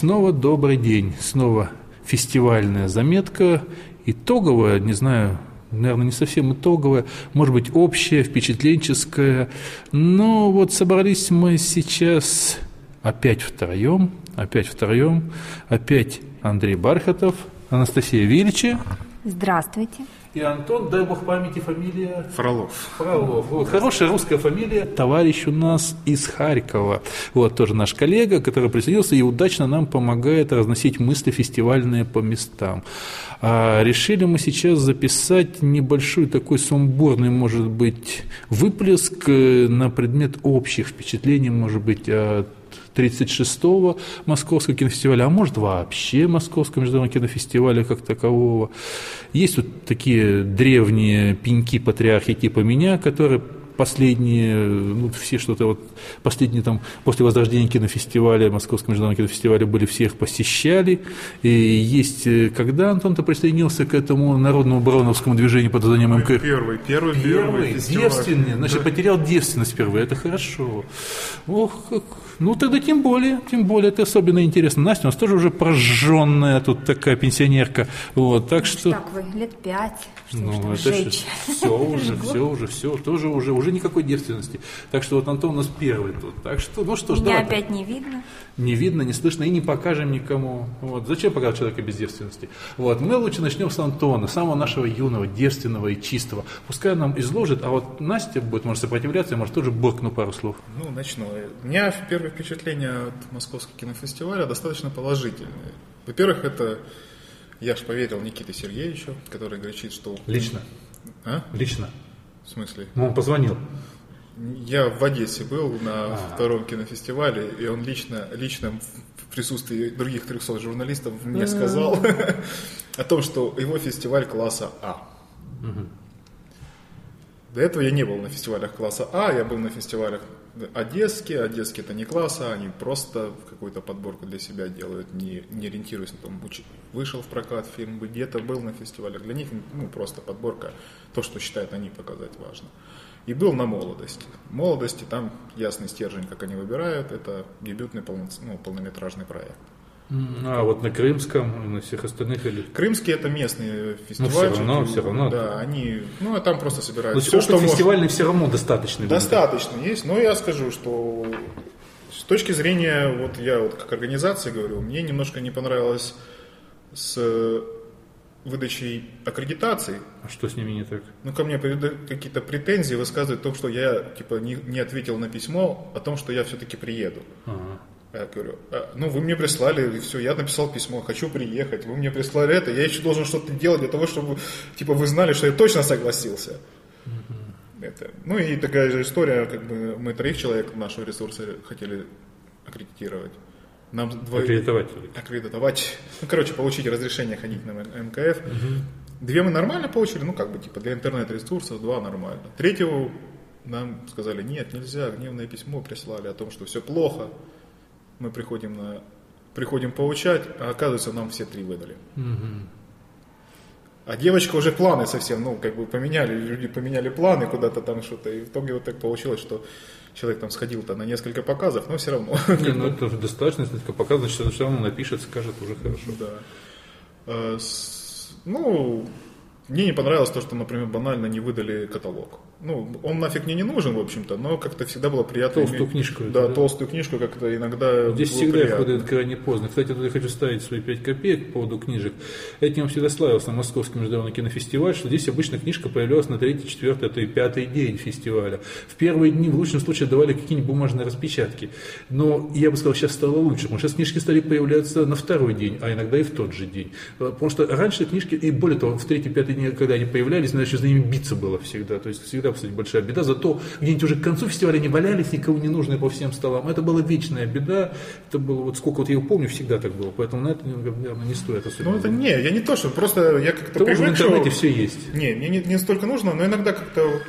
Снова добрый день, снова фестивальная заметка, итоговая, не знаю, наверное, не совсем итоговая, может быть, общая, впечатленческая. Но вот собрались мы сейчас опять втроем, опять втроем, опять Андрей Бархатов, Анастасия Вильчи. Здравствуйте. И Антон, дай бог памяти, фамилия? Фролов. Фролов. Вот, хорошая русская фамилия. Товарищ у нас из Харькова. Вот тоже наш коллега, который присоединился и удачно нам помогает разносить мысли фестивальные по местам. А решили мы сейчас записать небольшой такой сумбурный, может быть, выплеск э, на предмет общих впечатлений, может быть, от 36-го Московского кинофестиваля, а может вообще Московского международного кинофестиваля как такового. Есть вот такие древние пеньки патриархи типа меня, которые последние, ну, все что-то вот, последние там, после возрождения кинофестиваля, Московского международного кинофестиваля были, всех посещали. И есть, э, когда Антон-то присоединился к этому народному бароновскому движению под названием МК? Первый, первый, первый, первый девственный, значит, да. потерял девственность впервые, это хорошо. Ох, как, ну тогда тем более, тем более, это особенно интересно. Настя у нас тоже уже прожженная тут такая пенсионерка, вот, так что... Так, вы лет пять, ну, это жечь. все уже, все уже, все, тоже уже, уже никакой девственности. Так что вот Антон у нас первый тут. Так что, ну что ж, Меня опять не видно. Не видно, не слышно и не покажем никому. Вот. Зачем показывать человека без девственности? Вот. Мы лучше начнем с Антона, самого нашего юного, девственного и чистого. Пускай нам изложит, а вот Настя будет, может, сопротивляться, может, тоже буркну пару слов. Ну, начну. У меня первое впечатление от Московского кинофестиваля достаточно положительное. Во-первых, это я ж поверил Никите Сергеевичу, который говорит, что... Лично? А? Лично. В смысле? Ну, он позвонил. Я в Одессе был на а. втором кинофестивале, и он лично, лично в присутствии других 300 журналистов мне сказал о том, что его фестиваль класса А. До этого я не был на фестивалях класса А, я был на фестивалях одесские. Одесские это не класса, они просто какую-то подборку для себя делают, не, не ориентируясь на том, вышел в прокат фильм, где-то был на фестивалях. Для них ну, просто подборка, то, что считают они показать важно. И был на молодости. молодости там ясный стержень, как они выбирают, это дебютный полно, ну, полнометражный проект. А вот на Крымском и на всех остальных или? Крымские это местные фестивали. Ну, все равно, все равно. Да, они, ну, а там просто собирают. Но все, что фестивальный может... все равно достаточно. Достаточно будет. есть, но я скажу, что с точки зрения, вот я вот как организация говорю, мне немножко не понравилось с выдачей аккредитаций. А что с ними не так? Ну, ко мне какие-то претензии высказывают о том, что я типа не, не ответил на письмо о том, что я все-таки приеду. Ага. Я говорю, «А, ну вы мне прислали, и все, я написал письмо, хочу приехать, вы мне прислали это, я еще должен что-то делать для того, чтобы типа вы знали, что я точно согласился. Угу. Это. Ну и такая же история, как бы мы троих человек нашего ресурса хотели аккредитировать. Нам двое... Аккредитовать. Аккредитовать. Ну, короче, получить разрешение ходить на МКФ. Угу. Две мы нормально получили, ну, как бы, типа, для интернет-ресурсов два нормально. Третьего нам сказали, нет, нельзя, гневное письмо прислали о том, что все плохо, мы приходим, на, приходим получать, а оказывается, нам все три выдали. Угу. А девочка уже планы совсем, ну, как бы поменяли, люди поменяли планы куда-то там что-то, и в итоге вот так получилось, что человек там сходил-то на несколько показов, но все равно. Не, ну это уже достаточно, несколько показов, значит, все равно напишет, скажет, уже хорошо. Да. А, ну, мне не понравилось то, что, например, банально не выдали каталог ну, он нафиг мне не нужен, в общем-то, но как-то всегда было приятно. Толстую иметь, книжку. Да, да, толстую книжку как-то иногда Здесь всегда приятно. ходит крайне поздно. Кстати, тут я хочу ставить свои 5 копеек по поводу книжек. Этим всегда славился Московский международный кинофестиваль, что здесь обычно книжка появлялась на третий, четвертый, а то и пятый день фестиваля. В первые дни в лучшем случае давали какие-нибудь бумажные распечатки. Но я бы сказал, сейчас стало лучше, потому что сейчас книжки стали появляться на второй день, а иногда и в тот же день. Потому что раньше книжки, и более того, в третий, пятый день, когда они появлялись, значит, за ними биться было всегда. То есть всегда, кстати, большая беда зато где-нибудь уже к концу фестиваля не валялись, никого не нужные по всем столам. Это была вечная беда. Это было, вот сколько вот я его помню, всегда так было. Поэтому на это, наверное, не стоит особенно. Ну, это не, я не то, что просто я как-то привык, в интернете что... все есть. Не, мне не, не столько нужно, но иногда как-то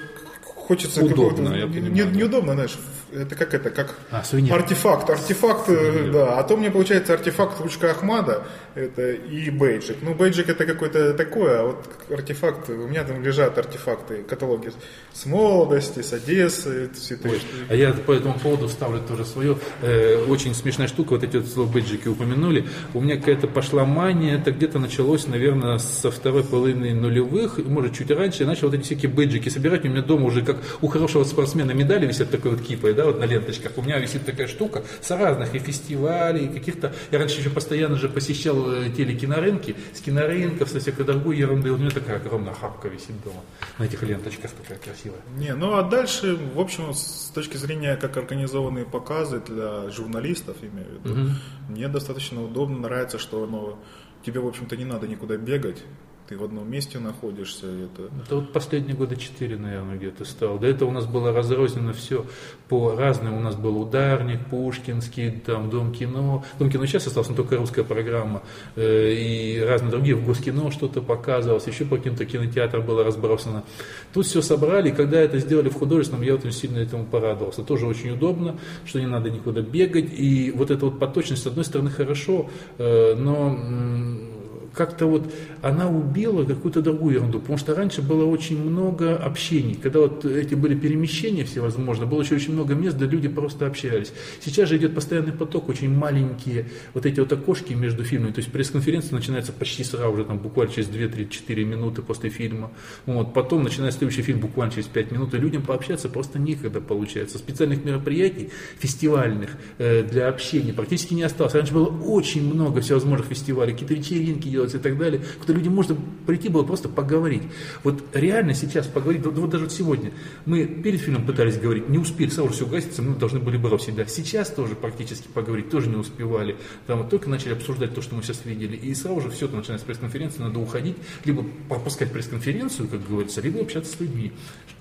хочется удобно, не, неудобно, знаешь, это как это, как А, сувенир. артефакт, артефакт, э, да, а то мне получается артефакт ручка Ахмада, это и бейджик. Ну, бейджик это какой-то такое, а вот артефакт, у меня там лежат артефакты, каталоги с молодости, с Одессы, все это. А я по этому поводу ставлю тоже свое. Э, очень смешная штука, вот эти вот слово бейджики упомянули. У меня какая-то пошла мания, это где-то началось, наверное, со второй половины нулевых, может, чуть раньше. Я начал вот эти всякие бейджики собирать. У меня дома уже как у хорошего спортсмена медали висят такой вот кипой, да, вот на ленточках. У меня висит такая штука с разных и фестивалей, и каких-то... Я раньше еще постоянно же посещал э, телекинорынки, с кинорынков, со всякой другой ерунды. У меня такая огромная хапка висит дома на этих ленточках, такая красивая. Не, ну а дальше, в общем, с точки зрения, как организованные показы для журналистов, имею в виду, мне достаточно удобно, нравится, что оно, тебе, в общем-то, не надо никуда бегать, ты в одном месте находишься, это... Это вот последние года четыре, наверное, где-то стало. До этого у нас было разрознено все по разным. У нас был ударник, Пушкинский, там Дом кино. Дом кино сейчас остался, но только русская программа. Э, И разные другие. В Госкино что-то показывалось, еще по каким-то кинотеатрам было разбросано. Тут все собрали, и когда это сделали в художественном, я очень сильно этому порадовался. Тоже очень удобно, что не надо никуда бегать. И вот эта вот поточность, с одной стороны, хорошо, э, но как-то вот она убила какую-то другую ерунду, потому что раньше было очень много общений, когда вот эти были перемещения всевозможные, было еще очень много мест, где люди просто общались. Сейчас же идет постоянный поток, очень маленькие вот эти вот окошки между фильмами, то есть пресс-конференция начинается почти сразу же, там буквально через 2-3-4 минуты после фильма, вот, потом начинается следующий фильм буквально через 5 минут, и людям пообщаться просто некогда получается. Специальных мероприятий, фестивальных э, для общения практически не осталось. Раньше было очень много всевозможных фестивалей, какие-то вечеринки делать и так далее, куда людям можно прийти было просто поговорить. Вот реально сейчас поговорить, вот, вот даже вот сегодня, мы перед фильмом пытались говорить, не успели, сразу все гасится, мы должны были бросить, да. Сейчас тоже практически поговорить, тоже не успевали. Там вот только начали обсуждать то, что мы сейчас видели, и сразу же все, там начинается пресс-конференция, надо уходить, либо пропускать пресс-конференцию, как говорится, либо общаться с людьми.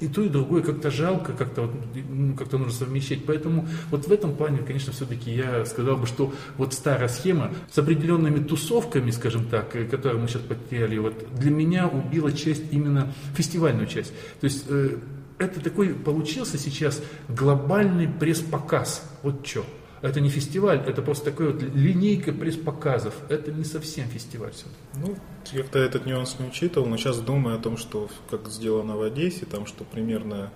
И то, и другое как-то жалко, как-то вот, ну, как-то нужно совмещать. Поэтому вот в этом плане, конечно, все-таки я сказал бы, что вот старая схема с определенными тусовками, скажем так, которые мы сейчас потеряли, вот для меня убила часть именно фестивальную часть. То есть э, это такой получился сейчас глобальный пресс-показ. Вот что. Это не фестиваль, это просто такой вот линейка пресс-показов. Это не совсем фестиваль. всё. Ну, я как-то этот нюанс не учитывал, но сейчас думаю о том, что как сделано в Одессе, там что примерно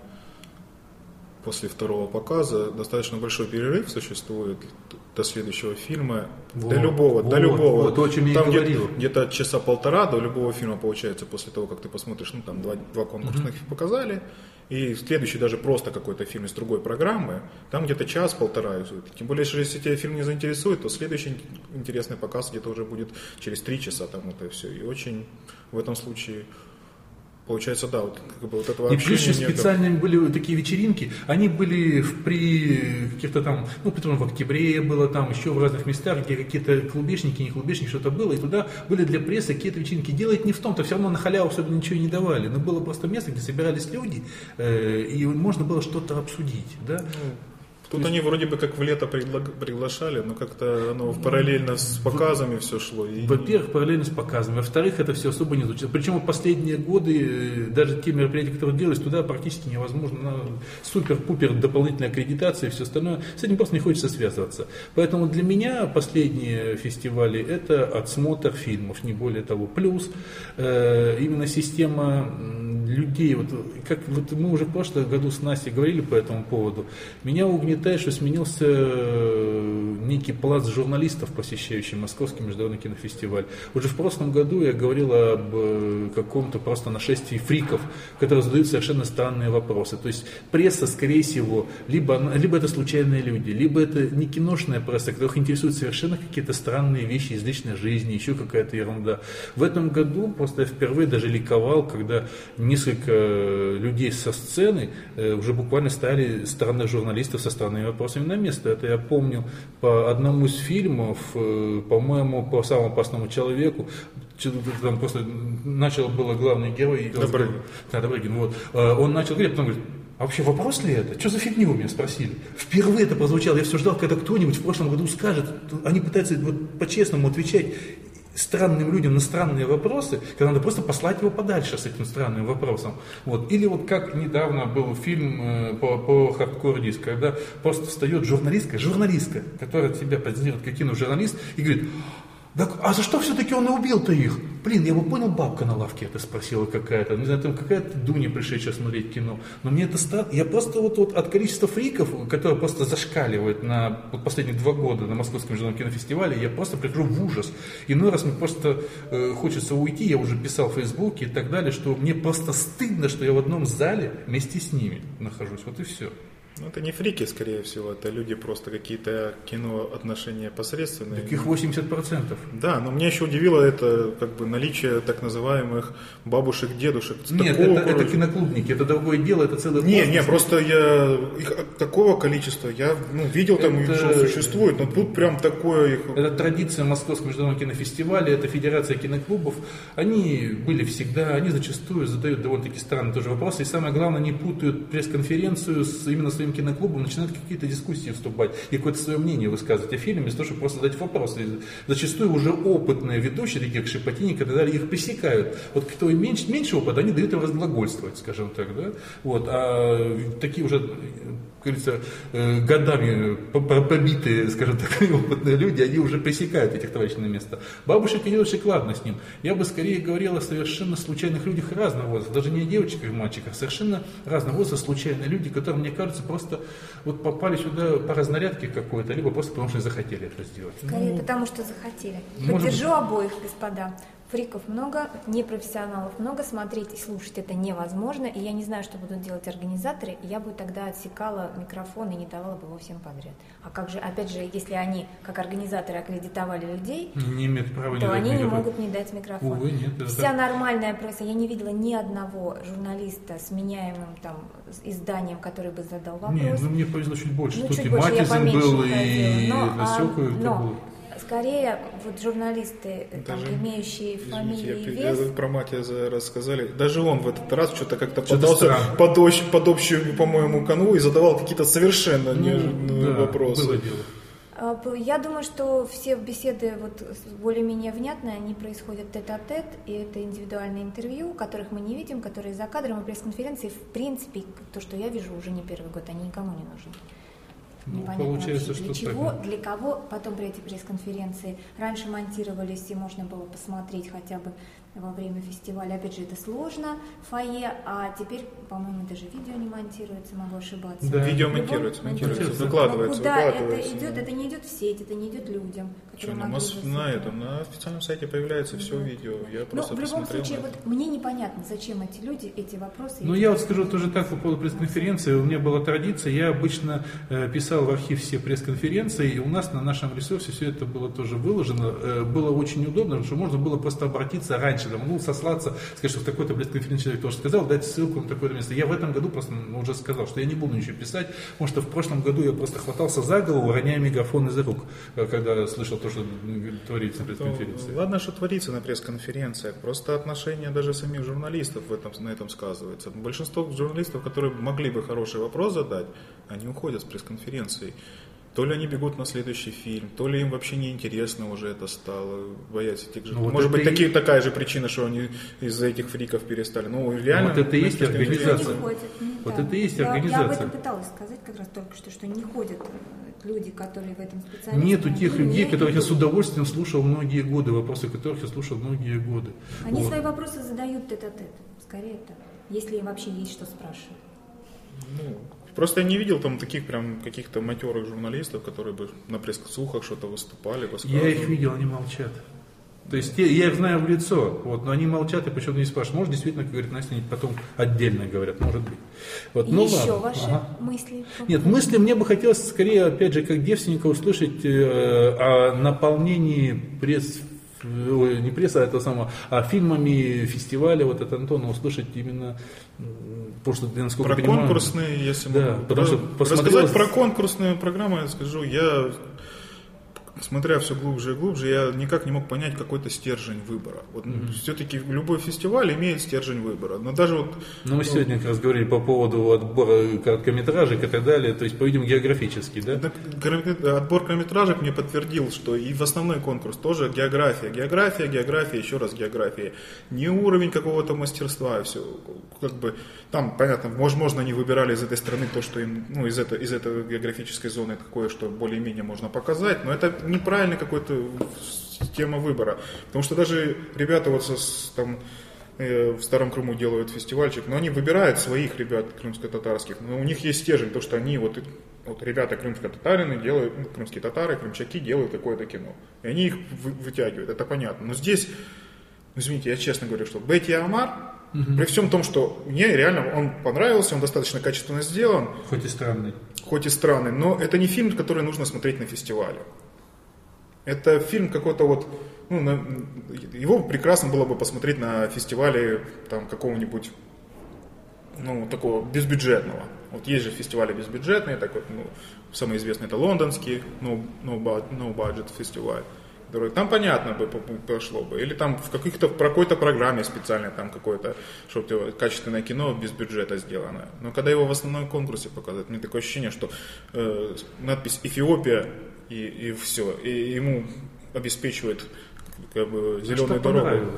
после второго показа достаточно большой перерыв существует до следующего фильма. Вот, до любого, до вот, любого. вот, то, о чем я и там где-то, говорил. где-то от часа полтора до любого фильма получается после того, как ты посмотришь, ну там два, два конкурсных показали, и следующий даже просто какой-то фильм из другой программы, там где-то час-полтора. Тем более, если тебя фильм не заинтересует, то следующий интересный показ где-то уже будет через три часа там это все. И очень в этом случае Получается, да, вот, как бы вот этого И плюс еще общения нет. специальные были такие вечеринки, они были в, при каких-то там, ну, потом в октябре было там, еще в разных местах, где какие-то клубешники, не клубешники, что-то было, и туда были для прессы какие-то вечеринки. Делать не в том, то все равно на халяву особенно ничего не давали, но было просто место, где собирались люди, э, и можно было что-то обсудить, да. Тут они вроде бы как в лето пригла- приглашали, но как-то оно параллельно с показами все шло. И... Во-первых, параллельно с показами. Во-вторых, это все особо не звучит. Причем в последние годы э, даже те мероприятия, которые делались, туда практически невозможно. на Супер-пупер дополнительная аккредитация и все остальное. С этим просто не хочется связываться. Поэтому для меня последние фестивали – это отсмотр фильмов, не более того. Плюс э, именно система людей, вот, как вот мы уже в прошлом году с Настей говорили по этому поводу, меня угнетает, что сменился э, некий пласт журналистов, посещающих Московский международный кинофестиваль. Уже в прошлом году я говорил об э, каком-то просто нашествии фриков, которые задают совершенно странные вопросы. То есть пресса, скорее всего, либо, либо это случайные люди, либо это не киношная пресса, которых интересуют совершенно какие-то странные вещи из личной жизни, еще какая-то ерунда. В этом году просто я впервые даже ликовал, когда несколько э, людей со сцены уже буквально стали странных журналистов со странными вопросами на место. Это я помню по одному из фильмов, э, по-моему, по самому опасному человеку, что-то там просто начал было главный герой. Добрыгин. Да, Добрыгин, вот. Э, Он начал говорить, а потом говорит, а вообще вопрос ли это? Что за фигню вы меня спросили? Впервые это прозвучало. Я все ждал, когда кто-нибудь в прошлом году скажет. Они пытаются вот по-честному отвечать. Странным людям на странные вопросы, когда надо просто послать его подальше с этим странным вопросом. Вот. Или вот как недавно был фильм э, по, по Hardkor Disko, когда просто встает журналистка, журналистка, которая тебя позиционирует как киножурналист, и говорит, так, а за что все-таки он и убил-то их? Блин, я бы понял, бабка на лавке это спросила какая-то. Не знаю, там какая-то Дуня, пришедшая смотреть кино. Но мне это странно. Я просто вот, вот от количества фриков, которые просто зашкаливают на вот последние два года на Московском международном кинофестивале, я просто прихожу в ужас. Иной раз мне просто э, хочется уйти, я уже писал в Фейсбуке и так далее, что мне просто стыдно, что я в одном зале вместе с ними нахожусь. Вот и все. Ну, это не фрики, скорее всего, это люди просто какие-то кино отношения посредственные. Таких 80%. Да, но меня еще удивило это как бы наличие так называемых бабушек, дедушек. Нет, такого, это, это киноклубники, это другое дело, это целый Не, космос. не, просто я их такого количества я ну, видел там, это... что существует, но тут прям такое их... Это традиция Московского международного кинофестиваля, это федерация киноклубов, они были всегда, они зачастую задают довольно-таки странные тоже вопросы, и самое главное, они путают пресс-конференцию с именно с своим киноклубом начинают какие-то дискуссии вступать и какое-то свое мнение высказывать о фильме, вместо того, чтобы просто задать вопросы. Зачастую уже опытные ведущие, такие как Шепотинник и так далее, их пресекают. Вот кто меньше, меньше опыта, они дают им разглагольствовать, скажем так. Да? Вот. А такие уже говорится, э, годами побитые, скажем так, опытные люди, они уже пресекают этих товарищей на место. Бабушек и дедушек, ладно с ним. Я бы скорее говорил о совершенно случайных людях разного возраста, даже не о девочках и мальчиках, а совершенно разного возраста случайные люди, которые, мне кажется, просто вот попали сюда по разнарядке какой-то, либо просто потому что захотели это сделать. Скорее, ну, потому что захотели. Поддержу быть. обоих, господа фриков много, непрофессионалов много, смотреть и слушать это невозможно, и я не знаю, что будут делать организаторы, и я бы тогда отсекала микрофон и не давала бы его всем подряд. А как же, опять же, если они, как организаторы, аккредитовали людей, не имеют права то не они не могут не дать микрофон. Увы, нет, Вся так. нормальная пресса, я не видела ни одного журналиста с меняемым там изданием, который бы задал вопрос. Нет, ну мне повезло чуть больше, ну, тут чуть и больше, был, и но, Насёк, а, но, скорее вот журналисты, даже, там, имеющие фамилии извините, и вес. Я, про Матиаза рассказали. Даже он в этот раз что-то как-то подался под, ощ, под общую, по-моему, канву и задавал какие-то совершенно ну, неожиданные да, вопросы. Было дело. А, я думаю, что все беседы вот более-менее внятные, они происходят тет-а-тет, и это индивидуальные интервью, которых мы не видим, которые за кадром и пресс-конференции, в принципе, то, что я вижу уже не первый год, они никому не нужны. Ну, Непонятно получается, вообще, для что чего, так. для кого потом при этой пресс-конференции раньше монтировались и можно было посмотреть хотя бы во время фестиваля. Опять же, это сложно, фойе, а теперь, по-моему, даже видео не монтируется, могу ошибаться. Да. Видео монтируется, монтируется, выкладывается. Но куда выкладывается. это идет? Это не идет в сеть, это не идет людям. Что, на, мос... на, этом, на официальном сайте появляется все видео. Я просто Но в любом случае, вот мне непонятно, зачем эти люди эти вопросы. Ну, я вот скажу тоже так по поводу пресс-конференции. У меня была традиция, я обычно э, писал в архив все пресс-конференции, и у нас на нашем ресурсе все это было тоже выложено. Э, было очень удобно, потому что можно было просто обратиться раньше, да, могу сослаться ссылаться, сказать, что в такой-то пресс-конференции человек тоже сказал, дать ссылку на такое-то место. Я в этом году просто уже сказал, что я не буду ничего писать, потому что в прошлом году я просто хватался за голову, роняя мегафон из рук, э, когда слышал то, что творится на пресс-конференции. Ладно, что творится на пресс-конференциях, просто отношение даже самих журналистов в этом, на этом сказывается. Большинство журналистов, которые могли бы хороший вопрос задать, они уходят с пресс-конференции. То ли они бегут на следующий фильм, то ли им вообще неинтересно уже это стало, боятся этих же. Ну, вот Может быть, такие, и... такая же причина, что они из-за этих фриков перестали. Ну, реально. Вот это и есть организация. Ходят, ну, вот да. это и есть я, организация. Я об этом пыталась сказать как раз только что, что не ходят э, люди, которые в этом специалисты. Нету тех людей, которых я с удовольствием слушал многие годы, вопросы которых я слушал многие годы. Они вот. свои вопросы задают тет-а-тет, скорее так, если им вообще есть что спрашивать. Ну, Просто я не видел там таких прям каких-то матерых журналистов, которые бы на пресс-слухах что-то выступали. Я их видел, они молчат. То есть я их знаю в лицо, вот, но они молчат и почему-то не спрашивают. Может, действительно, как говорит Настя, они потом отдельно говорят, может быть. Вот, ну, Еще ладно. ваши ага. мысли? Нет, мысли мне бы хотелось скорее, опять же, как девственника услышать э, о наполнении пресс не пресса, а это самое, а фильмами фестиваля, вот от Антона услышать именно, потому что, насколько про понимаю, конкурсные, если да, потому что рассказать про конкурсные программы, я скажу, я смотря все глубже и глубже, я никак не мог понять какой-то стержень выбора. Вот mm-hmm. все-таки любой фестиваль имеет стержень выбора. Но даже вот. Ну, мы ну, сегодня как раз говорили по поводу отбора короткометражек и так далее, то есть, по-видимому, географический, да? Отбор короткометражек мне подтвердил, что и в основной конкурс тоже география. География, география, еще раз география. Не уровень какого-то мастерства, все. Как бы там, понятно, может, можно они выбирали из этой страны то, что им, ну, из, это, из этой географической зоны такое, что более-менее можно показать, но это неправильная какой-то система выбора. Потому что даже ребята вот со, там, э, в Старом Крыму делают фестивальчик, но они выбирают своих ребят крымско-татарских, но у них есть стержень, то, что они вот вот ребята крымско-татарины делают, ну, крымские татары, крымчаки делают какое-то кино. И они их вытягивают, это понятно. Но здесь, ну, извините, я честно говорю, что Бетти Амар, угу. при всем том, что мне реально он понравился, он достаточно качественно сделан. Хоть и странный. Хоть и странный, но это не фильм, который нужно смотреть на фестивале. Это фильм какой-то вот, ну, на, его прекрасно было бы посмотреть на фестивале там какого-нибудь, ну, такого безбюджетного. Вот есть же фестивали безбюджетные, так вот, ну, самый известный это лондонский no, no, no budget фестиваль. Который, там понятно бы прошло бы. Или там в каких-то в какой-то программе специально там какое-то, чтобы качественное кино без бюджета сделано. Но когда его в основном конкурсе показывают, мне такое ощущение, что э, надпись Эфиопия и, и все. И ему обеспечивает как бы зеленую а дорогу.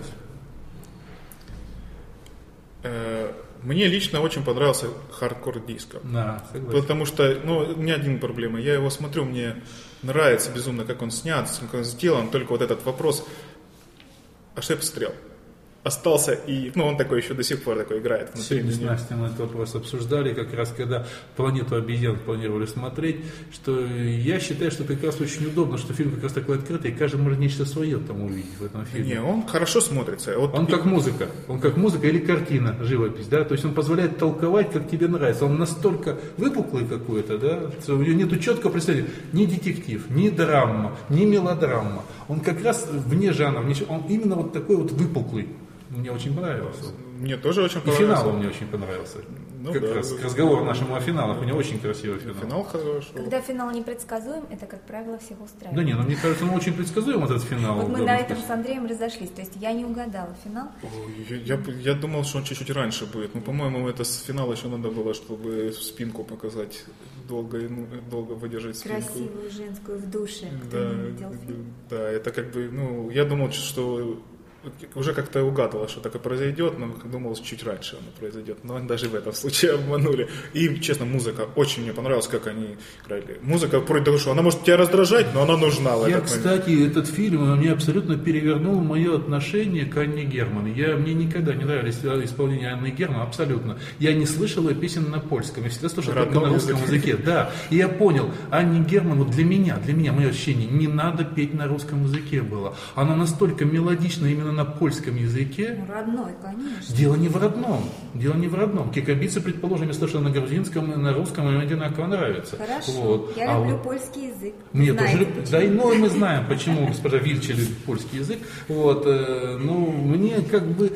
Э, мне лично очень понравился хардкор диско. Да, согласен. Потому что, ну, у меня один проблема. Я его смотрю, мне нравится безумно, как он снят, как он сделан. Только вот этот вопрос, а что я посмотрел? Остался и, ну, он такой еще до сих пор такой играет. Сегодня с Настей мы этот вопрос обсуждали, как раз когда «Планету обезьян» планировали смотреть, что я считаю, что как раз очень удобно, что фильм как раз такой открытый, и каждый может нечто свое там увидеть в этом фильме. Не, он хорошо смотрится. Вот он и... как музыка, он как музыка или картина, живопись, да, то есть он позволяет толковать, как тебе нравится. Он настолько выпуклый какой-то, да, у него нету четкого представления, ни детектив, ни драма, ни мелодрама. Он как раз вне жанра, он именно вот такой вот выпуклый. Мне очень понравился. Мне тоже очень понравился. И финал мне очень понравился. Ну, как да, раз к разговору нашему о финалах. У него очень красивый финал. Финал хороший. Когда финал непредсказуем, это, как правило, всех устраивает. Да не, но ну, мне кажется, он очень предсказуем, этот финал. Вот мы на этом с Андреем разошлись. То есть я не угадала финал. Я, я, я думал, что он чуть-чуть раньше будет. Но, по-моему, это с финала еще надо было, чтобы спинку показать. Долго, ну, долго выдержать спинку. Красивую женскую в душе. Кто да. Да, это как бы, ну, я думал, что уже как-то угадывала, что такое произойдет, но думал, чуть раньше оно произойдет. Но даже в этом случае обманули. И, честно, музыка очень мне понравилась, как они играли. Музыка, вроде того, что она может тебя раздражать, но она нужна Я, этот кстати, момент. этот фильм мне абсолютно перевернул мое отношение к Анне Герман. Я, мне никогда не нравились исполнения Анны Герман, абсолютно. Я не слышал ее песен на польском. Я всегда слушал только на русском языке. языке. Да. И я понял, Анне Герман, вот для меня, для меня, мое ощущение, не надо петь на русском языке было. Она настолько мелодична именно на польском языке. Ну, родной, конечно. Дело не в родном. Дело не в родном. Кикабицы, предположим, если что на грузинском и на русском им одинаково нравится. Хорошо. Вот. Я а люблю вот... польский язык. Мне Знаете, тоже? Да, и ну, мы знаем, почему госпожа Вильча любит польский язык. Вот. Э, ну, мне как бы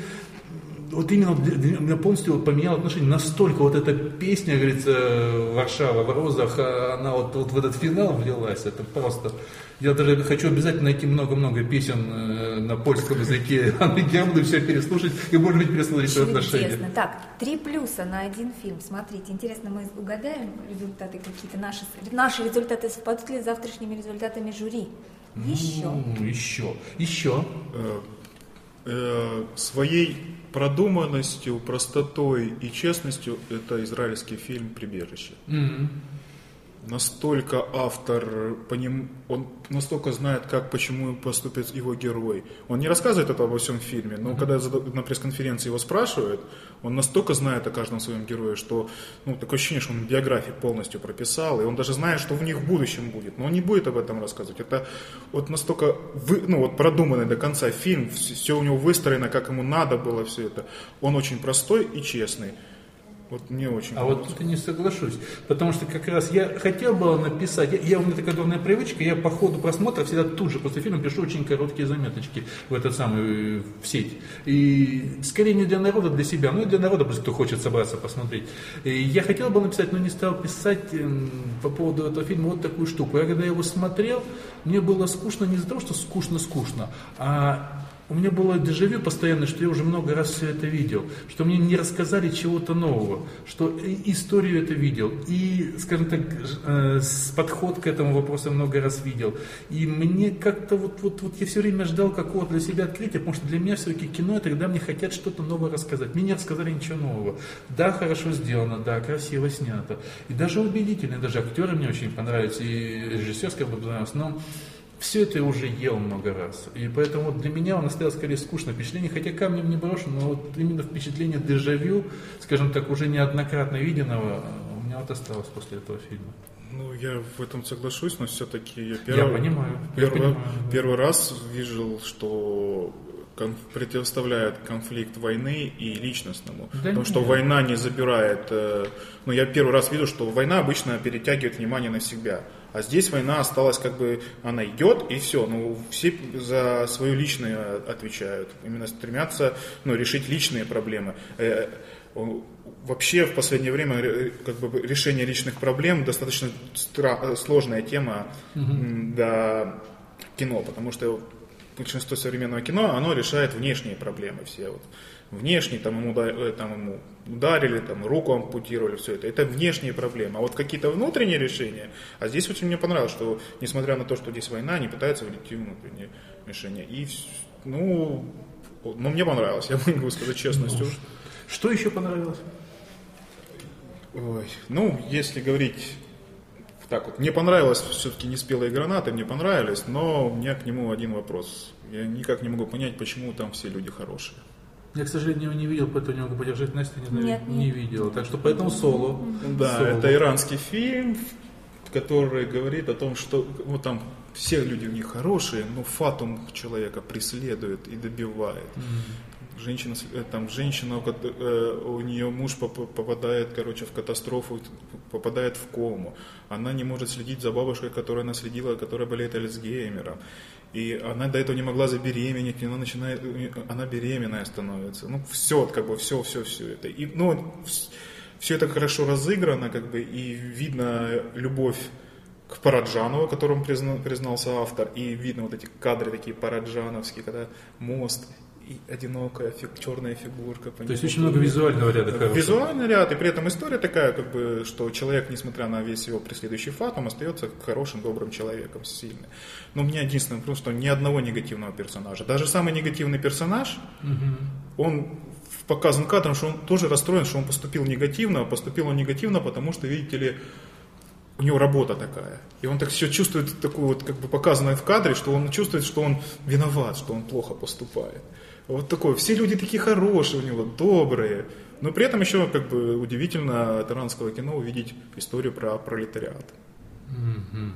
вот именно меня полностью поменял отношение. Настолько вот эта песня, говорится, Варшава в розах, а она вот, вот в этот финал влилась. Это просто... Я даже хочу обязательно найти много-много песен э, на польском языке Анны Германы, все переслушать и, может быть, пересмотреть свое отношение. Интересно. Так, три плюса на один фильм. Смотрите, интересно, мы угадаем результаты какие-то наши, наши результаты совпадут ли с завтрашними результатами жюри? Еще. Ну, еще. Еще. Э, э, своей продуманностью, простотой и честностью это израильский фильм «Прибежище». Mm-hmm настолько автор, по ним, он настолько знает, как, почему поступит его герой. Он не рассказывает это во всем фильме, но mm-hmm. когда на пресс-конференции его спрашивают, он настолько знает о каждом своем герое, что ну, такое ощущение, что он биографию полностью прописал, и он даже знает, что в них в будущем будет, но он не будет об этом рассказывать. Это вот настолько вы, ну, вот продуманный до конца фильм, все у него выстроено, как ему надо было все это. Он очень простой и честный. Вот мне очень А вот тут я не соглашусь. Потому что как раз я хотел бы написать, я, я, у меня такая дурная привычка, я по ходу просмотра всегда тут же после фильма пишу очень короткие заметочки в этот самый, в сеть. И скорее не для народа, для себя, ну и для народа, просто кто хочет собраться посмотреть. И я хотел бы написать, но не стал писать эм, по поводу этого фильма вот такую штуку. Я когда его смотрел, мне было скучно не из-за того, что скучно-скучно, а у меня было дежавю постоянно, что я уже много раз все это видел, что мне не рассказали чего-то нового, что историю это видел, и, скажем так, э, подход к этому вопросу много раз видел. И мне как-то вот, вот, вот я все время ждал какого-то для себя открытия, потому что для меня все-таки кино, это когда мне хотят что-то новое рассказать. Мне не рассказали ничего нового. Да, хорошо сделано, да, красиво снято. И даже убедительно, даже актеры мне очень понравились, и режиссерская понравилась, но все это я уже ел много раз. И поэтому для меня он оставил скорее скучное впечатление, хотя камнем не брошен, но вот именно впечатление дежавю, скажем так, уже неоднократно виденного, у меня вот осталось после этого фильма. Ну, я в этом соглашусь, но все-таки я первый, я понимаю, первый, я понимаю, первый раз видел, что конф, противоставляет конфликт войны и личностному. Да Потому нет. что война не забирает... Э, ну, я первый раз вижу, что война обычно перетягивает внимание на себя. А здесь война осталась как бы, она идет и все, ну все за свою личное отвечают, именно стремятся ну, решить личные проблемы. Э, вообще в последнее время э, как бы, решение личных проблем достаточно сложная тема угу. для кино, потому что большинство современного кино, оно решает внешние проблемы все. Вот внешний, там ему, э, там ему ударили, там руку ампутировали, все это. Это внешние проблемы. А вот какие-то внутренние решения, а здесь очень мне понравилось, что несмотря на то, что здесь война, они пытаются найти внутренние решения. И, ну, ну, мне понравилось, я могу сказать честностью. Ну, что еще понравилось? Ой, ну, если говорить так вот, мне понравилось все-таки неспелые гранаты, мне понравились, но у меня к нему один вопрос. Я никак не могу понять, почему там все люди хорошие. Я, к сожалению, не видел, поэтому не могу поддержать. Настя не, знаю, нет, не нет. видела. Так что поэтому соло. Да, соло. это иранский фильм, который говорит о том, что вот там все люди у них хорошие, но фатум человека преследует и добивает. Mm-hmm. Женщина, э, там, женщина, э, у нее муж попадает, короче, в катастрофу, попадает в кому. Она не может следить за бабушкой, которая наследила, которая болеет Альцгеймером. И она до этого не могла забеременеть, она начинает, она беременная становится. Ну, все, как бы, все, все, все это. И, ну, все это хорошо разыграно, как бы, и видно любовь к Параджанову, признал, признался автор, и видно вот эти кадры такие параджановские, когда мост, одинокая фиг, черная фигурка. То есть очень много визуального ряда. Хорошего. Визуальный ряд, и при этом история такая, как бы, что человек, несмотря на весь его преследующий фатум, остается хорошим, добрым человеком, сильным. Но у меня единственное вопрос, что ни одного негативного персонажа. Даже самый негативный персонаж, угу. он показан кадром, что он тоже расстроен, что он поступил негативно, а поступил он негативно, потому что, видите ли, у него работа такая. И он так все чувствует, такую вот, как бы показанное в кадре, что он чувствует, что он виноват, что он плохо поступает. Вот такое. Все люди такие хорошие у него, добрые. Но при этом еще как бы удивительно от иранского кино увидеть историю про пролетариат. Mm-hmm.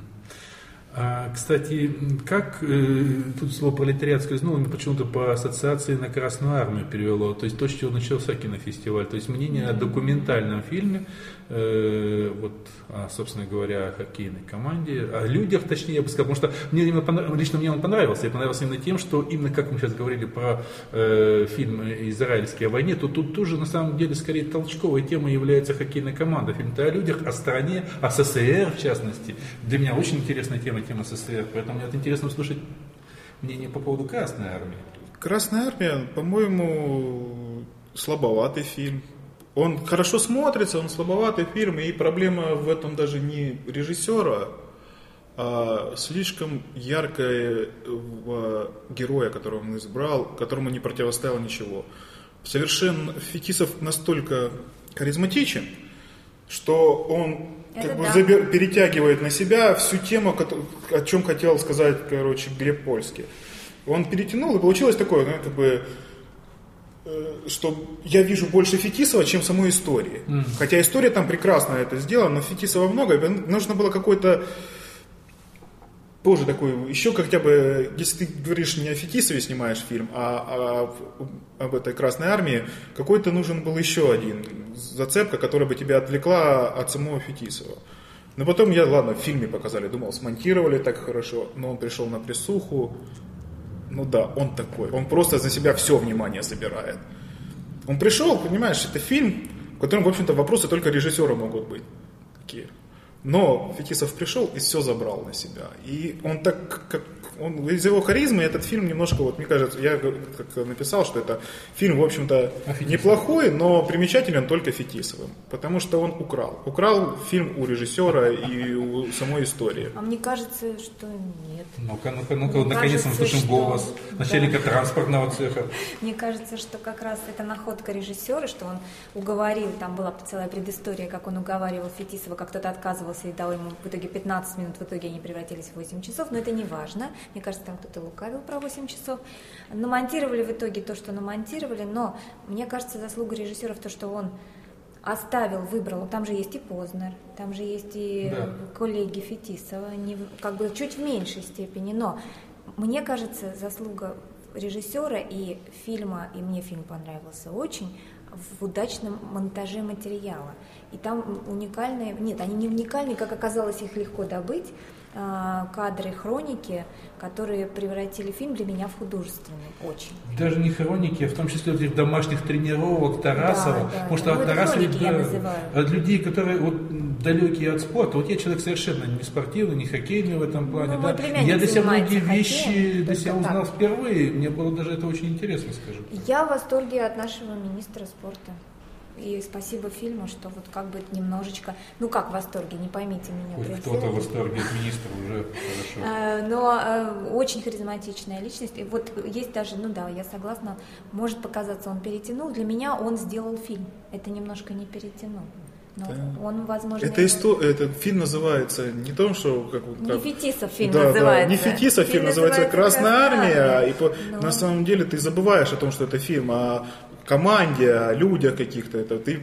А, кстати, как э, тут слово пролетариат скользнуло, мне почему-то по ассоциации на Красную Армию перевело, то есть то, с чего начался кинофестиваль, то есть мнение о документальном фильме, э, вот, а, собственно говоря, о хоккейной команде, о людях, точнее, я бы сказал, потому что мне именно, лично мне он понравился, и понравился именно тем, что именно как мы сейчас говорили про э, фильм израильский о войне, то тут тоже на самом деле скорее толчковой темой является хоккейная команда, фильм-то о людях, о стране, о СССР в частности, для меня очень интересная тема тема СССР, поэтому мне интересно услышать мнение по поводу Красной Армии. Красная Армия, по-моему, слабоватый фильм. Он хорошо смотрится, он слабоватый фильм, и проблема в этом даже не режиссера, а слишком яркое героя, которого он избрал, которому не противостоял ничего. Совершенно Фетисов настолько харизматичен, что он как бы да. забер, перетягивает на себя всю тему, о чем хотел сказать, короче, Глеб Польский. Он перетянул, и получилось такое, ну, как бы, э, что я вижу больше Фетисова, чем самой истории. Mm. Хотя история там прекрасно это сделана, но Фетисова много, нужно было какой-то тоже такой, еще хотя бы, если ты говоришь не о Фетисове снимаешь фильм, а, а об этой Красной Армии, какой-то нужен был еще один зацепка, которая бы тебя отвлекла от самого Фетисова. Но потом я, ладно, в фильме показали, думал, смонтировали так хорошо, но он пришел на присуху, ну да, он такой, он просто за себя все внимание забирает. Он пришел, понимаешь, это фильм, в котором, в общем-то, вопросы только режиссера могут быть. Такие. Но Фетисов пришел и все забрал на себя. И он так, как он, из его харизмы этот фильм немножко, вот мне кажется, я как написал, что это фильм, в общем-то, неплохой, но примечателен только Фетисовым, потому что он украл. Украл фильм у режиссера и у самой истории. А мне кажется, что нет. Ну-ка, ну-ка, ну-ка, вот наконец мы слышим что... голос начальника да. транспортного цеха. Мне кажется, что как раз это находка режиссера, что он уговорил, там была целая предыстория, как он уговаривал Фетисова, как кто-то отказывался и дал ему в итоге 15 минут, в итоге они превратились в 8 часов, но это не важно. Мне кажется, там кто-то лукавил про 8 часов. Намонтировали в итоге то, что намонтировали, но мне кажется, заслуга режиссера в том, что он оставил, выбрал, там же есть и Познер, там же есть и да. коллеги Фетисова, не, как бы чуть в меньшей степени, но мне кажется, заслуга режиссера и фильма, и мне фильм понравился очень, в удачном монтаже материала. И там уникальные, нет, они не уникальные, как оказалось, их легко добыть, кадры хроники, которые превратили фильм для меня в художественный очень. Даже не хроники, а в том числе этих домашних тренировок Тарасова. Да, да, потому что ну, от Тарасова да, от людей, которые вот далекие от спорта. Вот я человек совершенно не спортивный, не хоккейный в этом плане. Ну, да. Я для себя многие вещи для себя узнал так. впервые. Мне было даже это очень интересно, скажем. Я в восторге от нашего министра спорта. И спасибо фильму, что вот как бы немножечко, ну как в восторге, не поймите меня. Хоть кто-то в восторге от министра уже хорошо. А, но э, очень харизматичная личность. И вот есть даже, ну да, я согласна, может показаться, он перетянул. Для меня он сделал фильм. Это немножко не перетянул. Но да. он, возможно, это, исто... этот фильм называется не то, что как, как... Не Фетисов фильм да, называется. Да, не Фетисов фильм, фильм называется «Красная армия», и по... Но... на самом деле ты забываешь о том, что это фильм, а команде, о людях каких-то. Это ты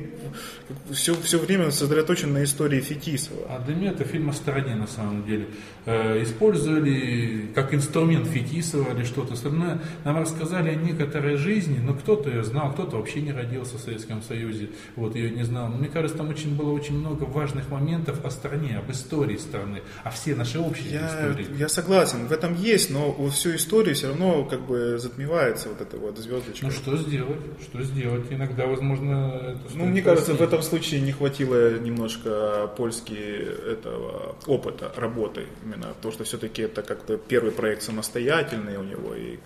все, все время сосредоточен на истории Фетисова. А для меня это фильм о стороне на самом деле. Э, использовали как инструмент Фетисова или что-то остальное. Нам рассказали о некоторой жизни, но кто-то ее знал, кто-то вообще не родился в Советском Союзе, вот ее не знал. Но мне кажется, там очень было очень много важных моментов о стране, об истории страны, о все наши общие я, истории. Я согласен, в этом есть, но всю историю все равно как бы затмевается вот эта вот звездочка. Ну что сделать? Что сделать? Иногда, возможно, это Ну, мне кажется, в этом случае не хватило немножко польски этого опыта работы. Именно то, что все-таки это как-то первый проект самостоятельный у него и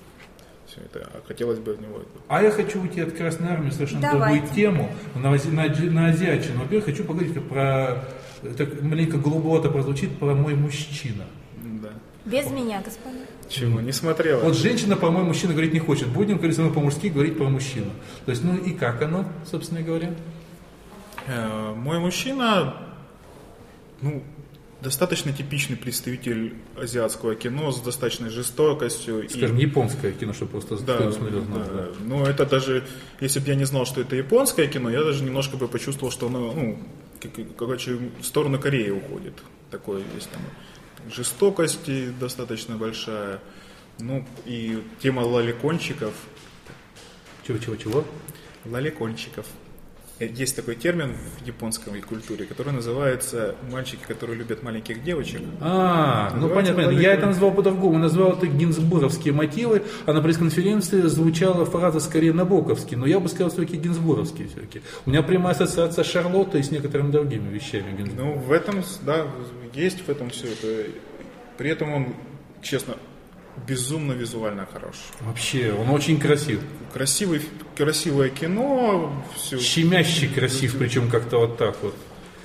все это. А хотелось бы в него. А я хочу уйти от Красной Армии совершенно Давайте. другую тему. На, на, на азиатчину. Во-первых, хочу поговорить про так маленько глубоко прозвучит про мой мужчина. Да. Без меня, господа. Чего? Не смотрела. Вот женщина, по-моему, мужчина говорить не хочет. Будем говорить мы по-мужски, говорить про мужчину. То есть, ну и как оно, собственно говоря? Э, мой мужчина, ну, достаточно типичный представитель азиатского кино с достаточной жестокостью. Скажем, и... японское кино, чтобы просто да, смотрел. Да. Да. Ну, это даже, если бы я не знал, что это японское кино, я даже немножко бы почувствовал, что оно, ну, короче, в сторону Кореи уходит. Такое есть там жестокости достаточно большая. Ну, и тема лаликончиков. Чего-чего-чего? Лаликончиков. Есть такой термин в японской культуре, который называется «мальчики, которые любят маленьких девочек». А, ну понятно, понятно. Я это назвал по-другому. Назвал это гинзбуровские мотивы, а на пресс-конференции звучала фраза скорее набоковский, но я бы сказал все-таки гинзбуровские все-таки. У меня прямая ассоциация Шарлотта и с некоторыми другими вещами. Ну, в этом, да, есть в этом все это. При этом он, честно, безумно визуально хорош. Вообще, он очень красив. Красивый, красивое кино. Все. Щемящий красив, причем как-то вот так вот.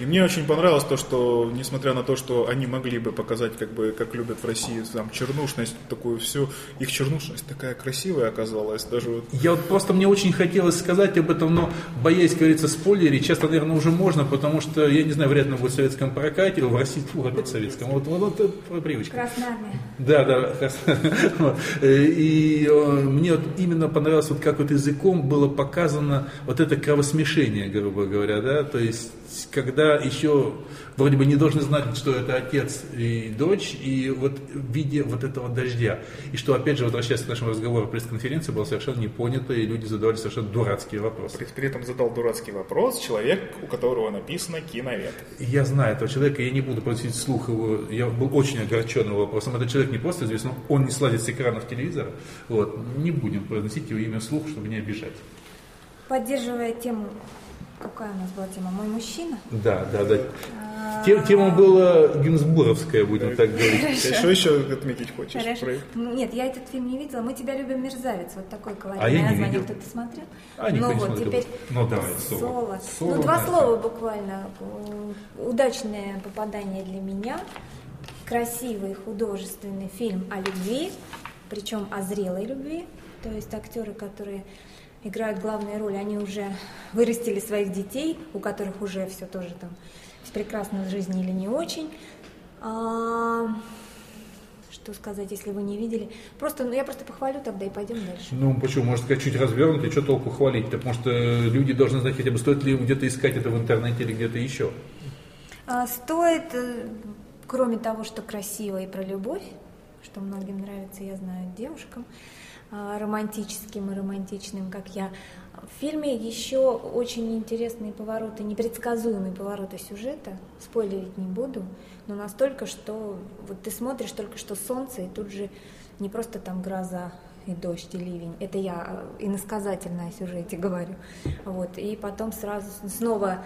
И мне очень понравилось то, что, несмотря на то, что они могли бы показать, как бы, как любят в России, там, чернушность, такую всю, их чернушность такая красивая оказалась. Даже вот... Я вот просто, мне очень хотелось сказать об этом, но боясь, говорится, спойлерить, часто, наверное, уже можно, потому что, я не знаю, вряд ли будет в советском прокате, в России, фу, опять в советском, вот, вот, вот это привычка. Красная. Да, да, и э, мне вот именно понравилось, вот как вот языком было показано вот это кровосмешение, грубо говоря, да, то есть, когда еще вроде бы не должны знать, что это отец и дочь, и вот в виде вот этого дождя. И что, опять же, возвращаясь к нашему разговору пресс-конференции, было совершенно не и люди задавали совершенно дурацкие вопросы. При, при этом задал дурацкий вопрос человек, у которого написано киновед. Я знаю этого человека, я не буду просить слух его, я был очень огорчен его вопросом. Этот человек не просто известен, он не слазит с экранов телевизора. Вот. Не будем произносить его имя вслух, чтобы не обижать. Поддерживая тему Какая у нас была тема? Мой мужчина? Да, да, да. Тема была Гинзбуровская, будем так говорить. Что еще отметить хочешь? Хорошо. Нет, я этот фильм не видела. Мы тебя любим, мерзавец. Вот такой колоритное а я не название. Кто-то смотрел? А, ну вот, теперь ну, давай, соло. соло. Ну, два слова буквально. Удачное попадание для меня. Красивый художественный фильм о любви, причем о зрелой любви. То есть актеры, которые играют главные роли, они уже вырастили своих детей, у которых уже все тоже там прекрасно в жизни или не очень. А, что сказать, если вы не видели? Просто, ну я просто похвалю тогда и пойдем дальше. Ну почему, может сказать, чуть развернутый, что толку хвалить? Потому что люди должны знать хотя бы, стоит ли где-то искать это в интернете или где-то еще. А, стоит, э, кроме того, что красиво и про любовь, что многим нравится, я знаю, девушкам, романтическим и романтичным, как я. В фильме еще очень интересные повороты, непредсказуемые повороты сюжета. Спойлерить не буду, но настолько, что вот ты смотришь только что солнце, и тут же не просто там гроза и дождь, и ливень. Это я а, иносказательно о сюжете говорю. Вот. И потом сразу снова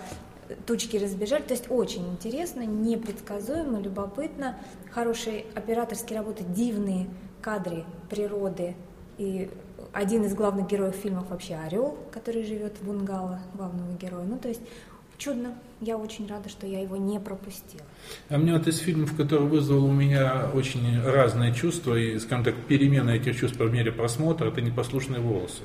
тучки разбежали. То есть очень интересно, непредсказуемо, любопытно. Хорошие операторские работы, дивные кадры природы, и один из главных героев фильмов вообще Орел, который живет в бунгало главного героя. Ну, то есть чудно. Я очень рада, что я его не пропустила. А мне вот из фильмов, который вызвал у меня очень разные чувства, и, скажем так, перемена этих чувств по мере просмотра, это «Непослушные волосы»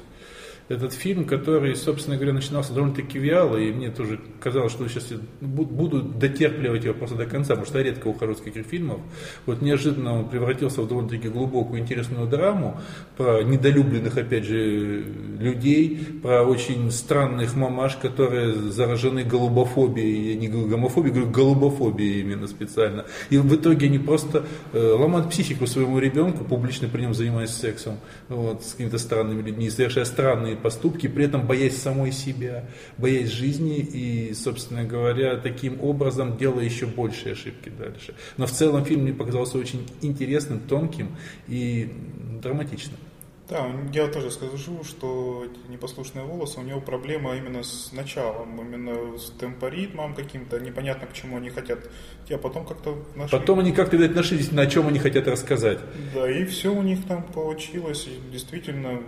этот фильм, который, собственно говоря, начинался довольно-таки вяло, и мне тоже казалось, что сейчас буду дотерпливать его просто до конца, потому что я редко ухожу с каких фильмов. Вот неожиданно он превратился в довольно-таки глубокую, интересную драму про недолюбленных, опять же, людей, про очень странных мамаш, которые заражены голубофобией, я не гомофобией, говорю голубофобией именно специально. И в итоге они просто э, ломают психику своему ребенку, публично при нем занимаясь сексом, вот, с какими-то странными людьми, совершая странные поступки, при этом боясь самой себя, боясь жизни и, собственно говоря, таким образом делая еще большие ошибки дальше. Но в целом фильм мне показался очень интересным, тонким и драматичным. Да, я тоже скажу, что непослушные волосы, у него проблема именно с началом, именно с темпоритмом каким-то, непонятно, почему они хотят, а потом как-то нашли. Потом они как-то, видать, нашлись, на чем они хотят рассказать. Да, и все у них там получилось, и действительно,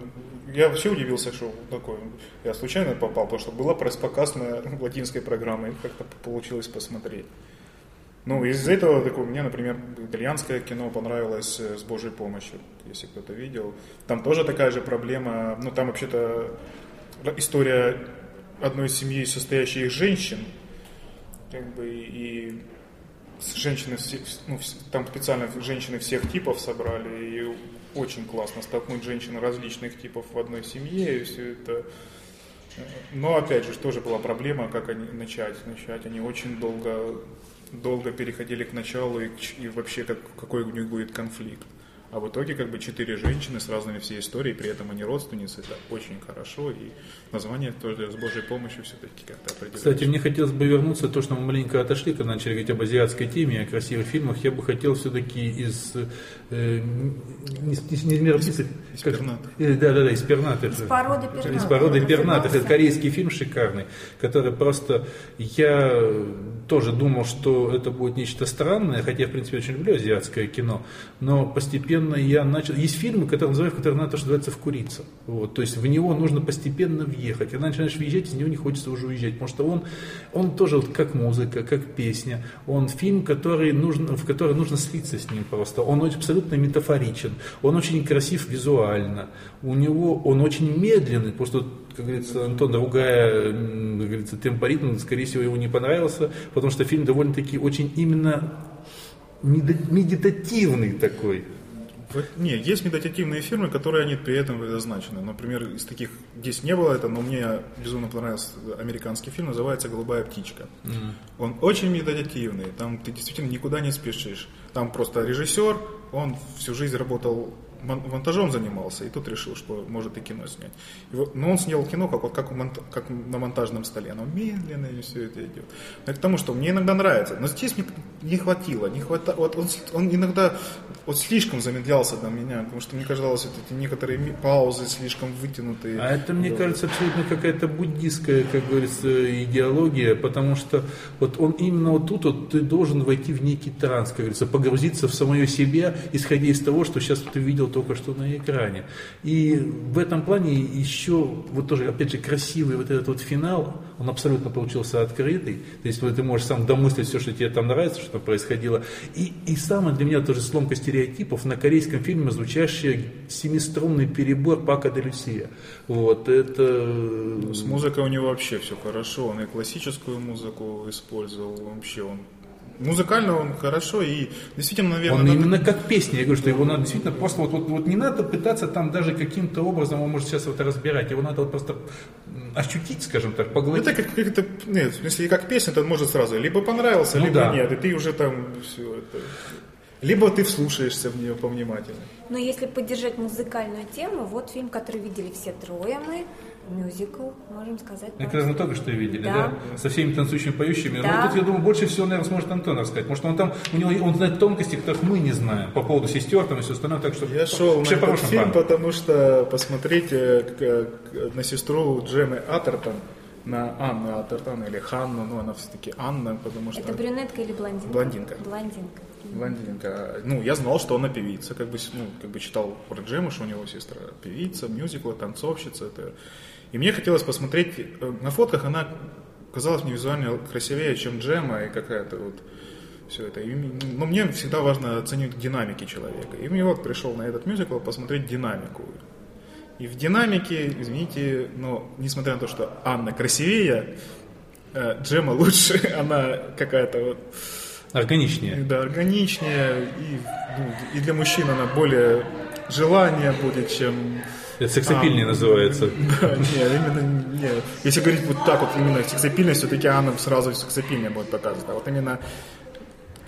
я вообще удивился, что такое, я случайно попал, потому что была пресс-показ на латинской программе, как-то получилось посмотреть. Ну, из этого такого, мне, например, итальянское кино понравилось э, с Божьей помощью, если кто-то видел. Там тоже такая же проблема, ну, там вообще-то история одной семьи, состоящей из женщин, как бы, и женщины, ну, там специально женщины всех типов собрали, и очень классно столкнуть женщин различных типов в одной семье, и все это... Э, но, опять же, тоже была проблема, как они начать. Начать они очень долго долго переходили к началу и, и вообще как, какой у них будет конфликт. А в итоге как бы четыре женщины с разными всей историей, при этом они родственницы, это очень хорошо, и название тоже с Божьей помощью все-таки как-то определяется. Кстати, мне хотелось бы вернуться, то, что мы маленько отошли, когда начали говорить об азиатской теме, о красивых фильмах, я бы хотел все-таки из... Э, не, не, не, не из, из как, э, Да, да, да, из пернатых. Из породы пернатых. Из породы пернатых. Это корейский фильм шикарный, который просто... Я тоже думал, что это будет нечто странное, хотя я, в принципе, очень люблю азиатское кино, но постепенно постепенно я начал... Есть фильмы, которые называют, которые надо, что называется, вкуриться. Вот, то есть в него нужно постепенно въехать. Когда начинаешь въезжать, из него не хочется уже уезжать, потому что он, он тоже вот как музыка, как песня. Он фильм, который нужно, в который нужно слиться с ним просто. Он абсолютно метафоричен. Он очень красив визуально. У него он очень медленный, просто как говорится, Антон, другая, как говорится, темпоритм, скорее всего, ему не понравился, потому что фильм довольно-таки очень именно медитативный такой не, есть медитативные фильмы, которые они при этом предназначены. Например, из таких здесь не было это, но мне безумно понравился американский фильм, называется «Голубая птичка». Mm. Он очень медитативный, там ты действительно никуда не спешишь. Там просто режиссер, он всю жизнь работал монтажом занимался, и тут решил, что может и кино снять. И вот, но он снял кино как, вот, как, монт, как на монтажном столе, оно медленно и все это идет. Это к тому, что мне иногда нравится, но здесь мне не хватило, не хватало, вот он, он иногда вот слишком замедлялся для меня, потому что мне казалось, вот эти некоторые паузы слишком вытянутые. А это, мне да. кажется, абсолютно какая-то буддийская, как говорится, идеология, потому что вот он именно вот тут вот ты должен войти в некий транс, как говорится, погрузиться в самое себя, исходя из того, что сейчас ты видел только что на экране. И в этом плане еще, вот тоже, опять же, красивый вот этот вот финал, он абсолютно получился открытый. То есть вот ты можешь сам домыслить все, что тебе там нравится, что происходило. И, и самое для меня тоже сломка стереотипов на корейском фильме звучащий семиструнный перебор Пака де Люсия. Вот, это... Ну, с музыкой у него вообще все хорошо. Он и классическую музыку использовал. Вообще он Музыкально он хорошо и действительно, наверное... Он надо... именно как песня, я говорю, что его надо действительно просто вот, вот, вот не надо пытаться там даже каким-то образом, он может сейчас это разбирать, его надо вот просто ощутить, скажем так, поглотить. Это как, как это, нет, если как песня, то может сразу либо понравился, ну, либо да. нет, и ты уже там все это... Либо ты вслушаешься в нее повнимательнее. Но если поддержать музыкальную тему, вот фильм, который видели все трое мы, мюзикл, можем сказать. Это как раз мы только что видели, да? да? Со всеми танцующими, поющими. Да. Но тут, я думаю, больше всего, наверное, сможет Антон рассказать. Может, он там, у него, он знает тонкости, которых мы не знаем, по поводу сестер там и все остальное, так что... Я шел на этот фильм, потому что посмотрите на сестру Джемы Атертон, на Анну Атертон или Ханну, ну она все-таки Анна, потому что... Это брюнетка или блондинка? Блондинка. Блондинка. Блондинка. Ну, я знал, что она певица, как бы, ну, как бы читал про Джему, что у него сестра певица, мюзикла, танцовщица. Это... И мне хотелось посмотреть, э, на фотках она казалась мне визуально красивее, чем Джема и какая-то вот все это. И, но мне всегда важно оценить динамики человека. И мне вот пришел на этот мюзикл посмотреть динамику. И в динамике, извините, но несмотря на то, что Анна красивее, э, Джема лучше, она какая-то вот Органичнее. Да, органичнее. И, ну, и для мужчин она более желание будет, чем... Это сексапильнее а, называется. Да, нет, именно нет. Если говорить вот так вот, именно сексапильность, все-таки она сразу сексапильнее будет показывать. А вот именно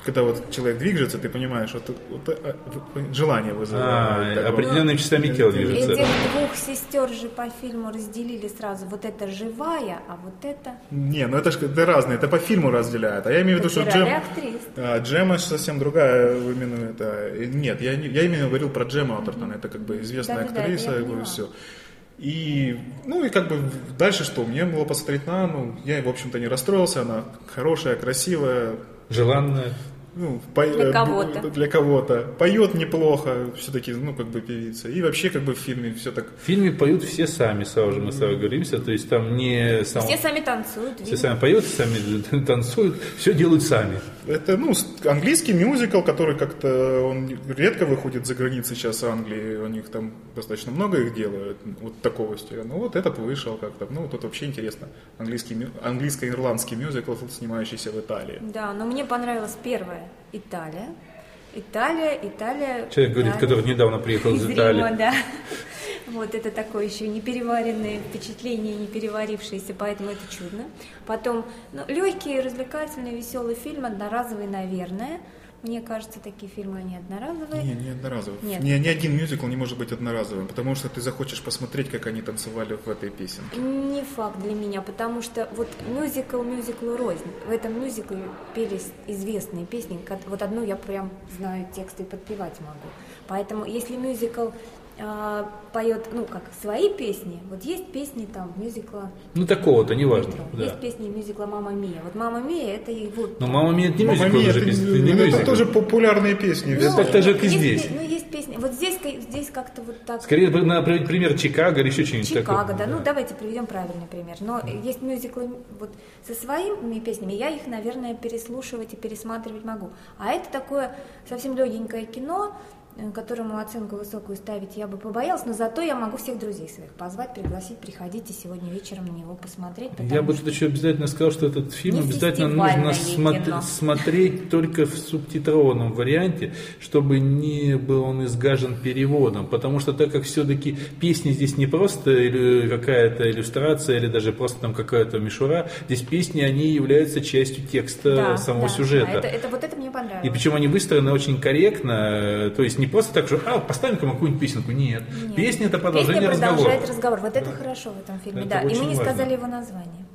когда вот человек движется, ты понимаешь, вот, вот, вот э, желание вызывает. А, определенными частями тела движется. Этих двух сестер же по фильму разделили сразу. Вот это живая, а вот это... Не, ну это же это разные, это по фильму разделяют. А я имею в виду, что Джем... А, Джема совсем другая именно это... Нет, я, я именно говорил про Джема Алтертон. Это как бы известная да, актриса, да, и все. И, ну и как бы дальше что, мне было посмотреть на Анну, я, в общем-то, не расстроился, она хорошая, красивая. Желанная ну, по, для кого-то. Для кого-то. Поет неплохо, все-таки, ну, как бы певица. И вообще, как бы в фильме все так. В фильме поют все сами, сразу же мы с тобой говоримся. То есть там не сам... Все сами танцуют. Все сами поют, сами танцуют, все делают сами. Это, ну, английский мюзикл, который как-то, он редко выходит за границы сейчас Англии. У них там достаточно много их делают, вот такого стиля. Ну, вот этот вышел как-то. Ну, тут вообще интересно. Английский, английско-ирландский мюзикл, снимающийся в Италии. Да, но мне понравилось первое Италия. Италия, Италия. Человек говорит, Италия. который недавно приехал из, из Италии. Рима, да. Вот это такое еще непереваренное впечатление, не переварившееся, поэтому это чудно. Потом ну, легкий, развлекательный, веселый фильм, одноразовый, наверное. Мне кажется, такие фильмы, они одноразовые. Не, не одноразовые. Нет. Ни, ни один мюзикл не может быть одноразовым, потому что ты захочешь посмотреть, как они танцевали в этой песенке. Не факт для меня, потому что вот мюзикл мюзиклу рознь. В этом мюзикле пелись известные песни. Вот одну я прям знаю тексты и подпевать могу. Поэтому если мюзикл а, поет, ну, как свои песни. Вот есть песни там мюзикла. Ну, такого-то, неважно. Да. Есть песни мюзикла «Мама Мия». Вот «Мама Мия» это и вот... Но «Мама Мия» это не мюзикл, Мия, это, песни, это, не мюзикл. это тоже популярные песни. Ну, так же, как и здесь. Ну, есть песни. Вот здесь, здесь как-то вот так... Скорее, надо приводить пример Чикаго или еще что-нибудь Чикаго, такое. да. Ну, давайте приведем правильный пример. Но mm. есть мюзиклы вот со своими песнями. Я их, наверное, переслушивать и пересматривать могу. А это такое совсем легенькое кино, э, которому оценку высокую ставить я бы побоялась, но зато я могу всех друзей своих позвать, пригласить, приходите сегодня вечером на него посмотреть. Я бы тут еще обязательно сказал, что этот фильм обязательно нужно кино. смотреть только в субтитрованном варианте, чтобы не был он изгажен переводом, потому что так как все-таки песни здесь не просто или какая-то иллюстрация или даже просто там какая-то мишура, здесь песни, они являются частью текста Да, самого да, сюжета. да, это, это- вот это мне понравилось. И причем они выстроены очень корректно, э, то есть не просто так, что а, поставим-ка мы какую-нибудь песенку. Нет. Нет. Песня это продолжение Песня разговора. продолжает разговор. Вот это хорошо в этом фильме, Это да. И мы не важно. сказали его название.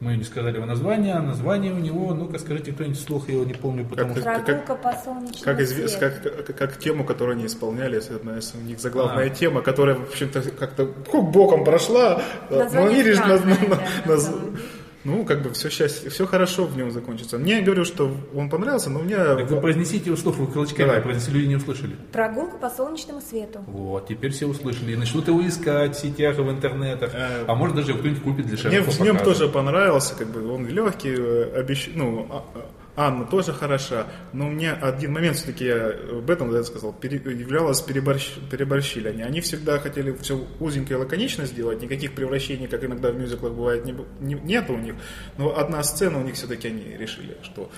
Мы не сказали его название, а название у него, ну-ка скажите кто-нибудь вслух, я его не помню, потому Как- что... Прогулка по солнечному Как, изв- свету. как, как, как тему, которую они исполняли, это одна из у них заглавная А. тема, которая, в общем-то, как-то ну, боком прошла. Название да, наз- на наз- самом деле. Ну, как бы все счастье, все хорошо в нем закончится. Мне говорю, что он понравился, но у меня... Так вы произнесите его вслух, вы кулачками Давай. произнесли, люди не услышали. Прогулка по солнечному свету. Вот, теперь все услышали и начнут его искать в сетях в интернетах. Э, А может даже кто-нибудь купит для Мне широкого в нем тоже понравился, как бы он легкий, э, обещ... ну, а- а- Анна тоже хороша, но мне один момент все-таки я об этом да, сказал, пере- являлось переборщ... переборщили они. Они всегда хотели все узенько и лаконично сделать, никаких превращений, как иногда в мюзиклах бывает, не, не- нет у них. Но одна сцена у них все-таки они решили, что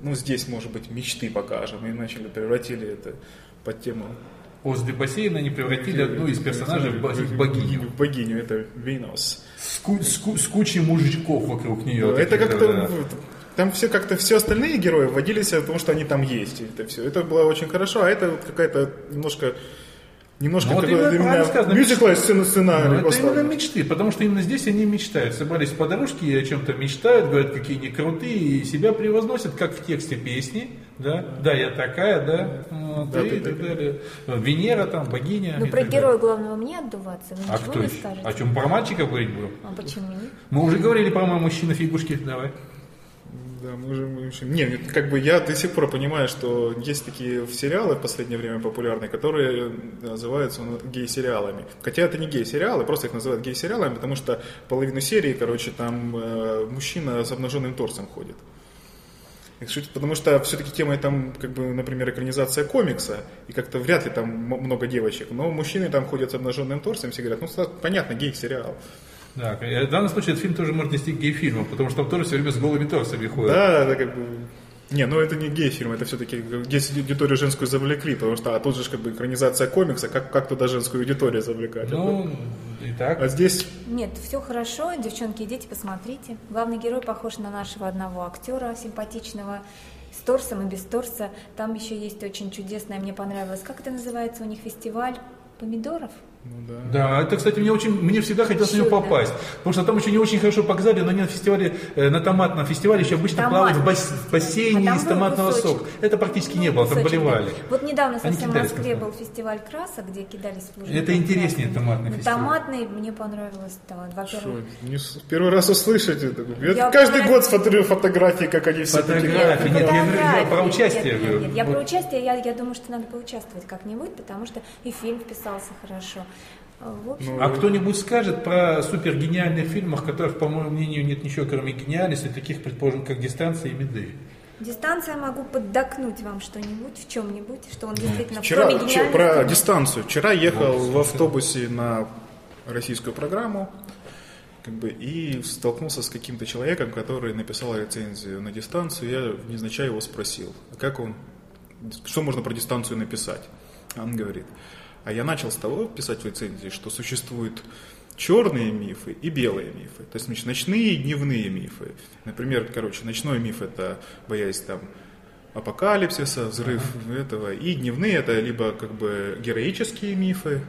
ну здесь, может быть, мечты покажем, и начали превратили это под тему Возле бассейна они превратили одну из персонажей в бо- в богиню. В богиню, это Венус. С, ку- с ку- с кучей мужичков вокруг нее. Ну, это как-то да. Там все как-то все остальные герои вводились, потому что они там есть. и Это все. Это было очень хорошо, а это вот какая-то немножко немножко Ну, вот именно для меня сказано. мюзикла сцена Ну, сценарий. это поставлен. именно мечты, потому что именно здесь они мечтают. Собрались по дорожке и о чем-то мечтают, говорят, какие они крутые, и себя превозносят, как в тексте песни. Да, да, я такая, да, вот, Да, и ты так такая. далее. Венера там, богиня. Ну, и про так героя главного мне отдуваться, вы. А ничего кто не скажете? О чем про мальчиков говорить будем? А почему нет? Мы уже говорили про мою мужчина фигушки, давай. Да, мы уже, в общем, не, как бы я до сих пор понимаю, что есть такие сериалы в последнее время популярные, которые называются ну, гей-сериалами. Хотя это не гей-сериалы, просто их называют гей-сериалами, потому что половину серии, короче, там э, мужчина с обнаженным торсом ходит. Потому что все-таки тема там, как бы, например, экранизация комикса, и как-то вряд ли там много девочек, но мужчины там ходят с обнаженным торсом, все говорят, ну, понятно, гей-сериал. Да, в данном случае этот фильм тоже можно нести к гей-фильму, потому что там тоже все время с голыми торсами ходят. Да, это как бы... Не, ну это не гей-фильм, это все-таки здесь аудиторию женскую завлекли, потому что а тут же как бы экранизация комикса, как, как туда женскую аудиторию завлекать? Ну, и так. А здесь Нет, все хорошо, девчонки, идите, посмотрите. Главный герой похож на нашего одного актера симпатичного, с торсом и без торса. Там еще есть очень чудесное, мне понравилось. Как это называется у них фестиваль помидоров? Ну, да. Да, это, кстати, мне очень, мне всегда хотелось него Чудо. попасть, потому что там еще не очень хорошо показали, но они на фестивале, э, на томатном фестивале еще обычно Томатный плавают в бас- бассейне А из томатного кусочек. сока. Это практически не было, там болевали. да. Вот недавно Они совсем в Москве был фестиваль красок, где кидались в лужи. Это интереснее томатный Ну, фестиваль. Томатный мне понравилось. да, Во-первых, не с- первый раз услышать это. Я Я каждый про- год смотрю фотографии, как они все такие. Фотографии. Нет, я говорю, я про участие Нет, нет, нет. Я Вот. про участие, я, я думаю, что надо поучаствовать как-нибудь, потому что и фильм вписался хорошо. А, В общем, А кто-нибудь скажет про супергениальных фильмах, которых, по моему мнению, нет ничего, кроме гениальности, таких, предположим, как «Дистанция» и «Меды». дистанция могу поддакнуть вам что-нибудь, в чем-нибудь, что он действительно Вчера, кроме че- гениальности, про дистанцию. Вчера ехал в автобусе на российскую программу как бы, и столкнулся с каким-то человеком, который написал рецензию на дистанцию. Я невзначай его спросил, а как он, что можно про дистанцию написать? А Он говорит, а я начал с того писать в рецензии, что существуют черные мифы и белые мифы. То есть значит, ночные и дневные мифы. Например, короче, ночной миф это боясь там апокалипсиса, взрыв этого. И дневные это либо как бы героические мифы,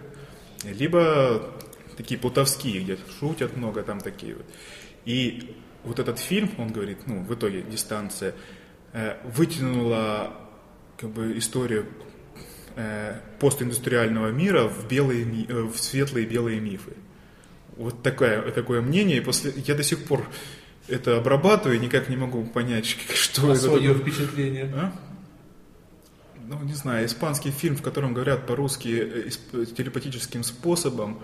либо такие плутовские, где шутят много, там такие вот. И вот этот фильм, он говорит, ну, в итоге дистанция, э, вытянула как бы историю постиндустриального мира в, белые, э, в светлые белые мифы. Вот такое, такое мнение. И после, я до сих пор это обрабатываю и никак не могу понять, что А это. свое впечатление. А? Ну, не знаю, испанский фильм, в котором говорят по-русски э, телепатическим способом,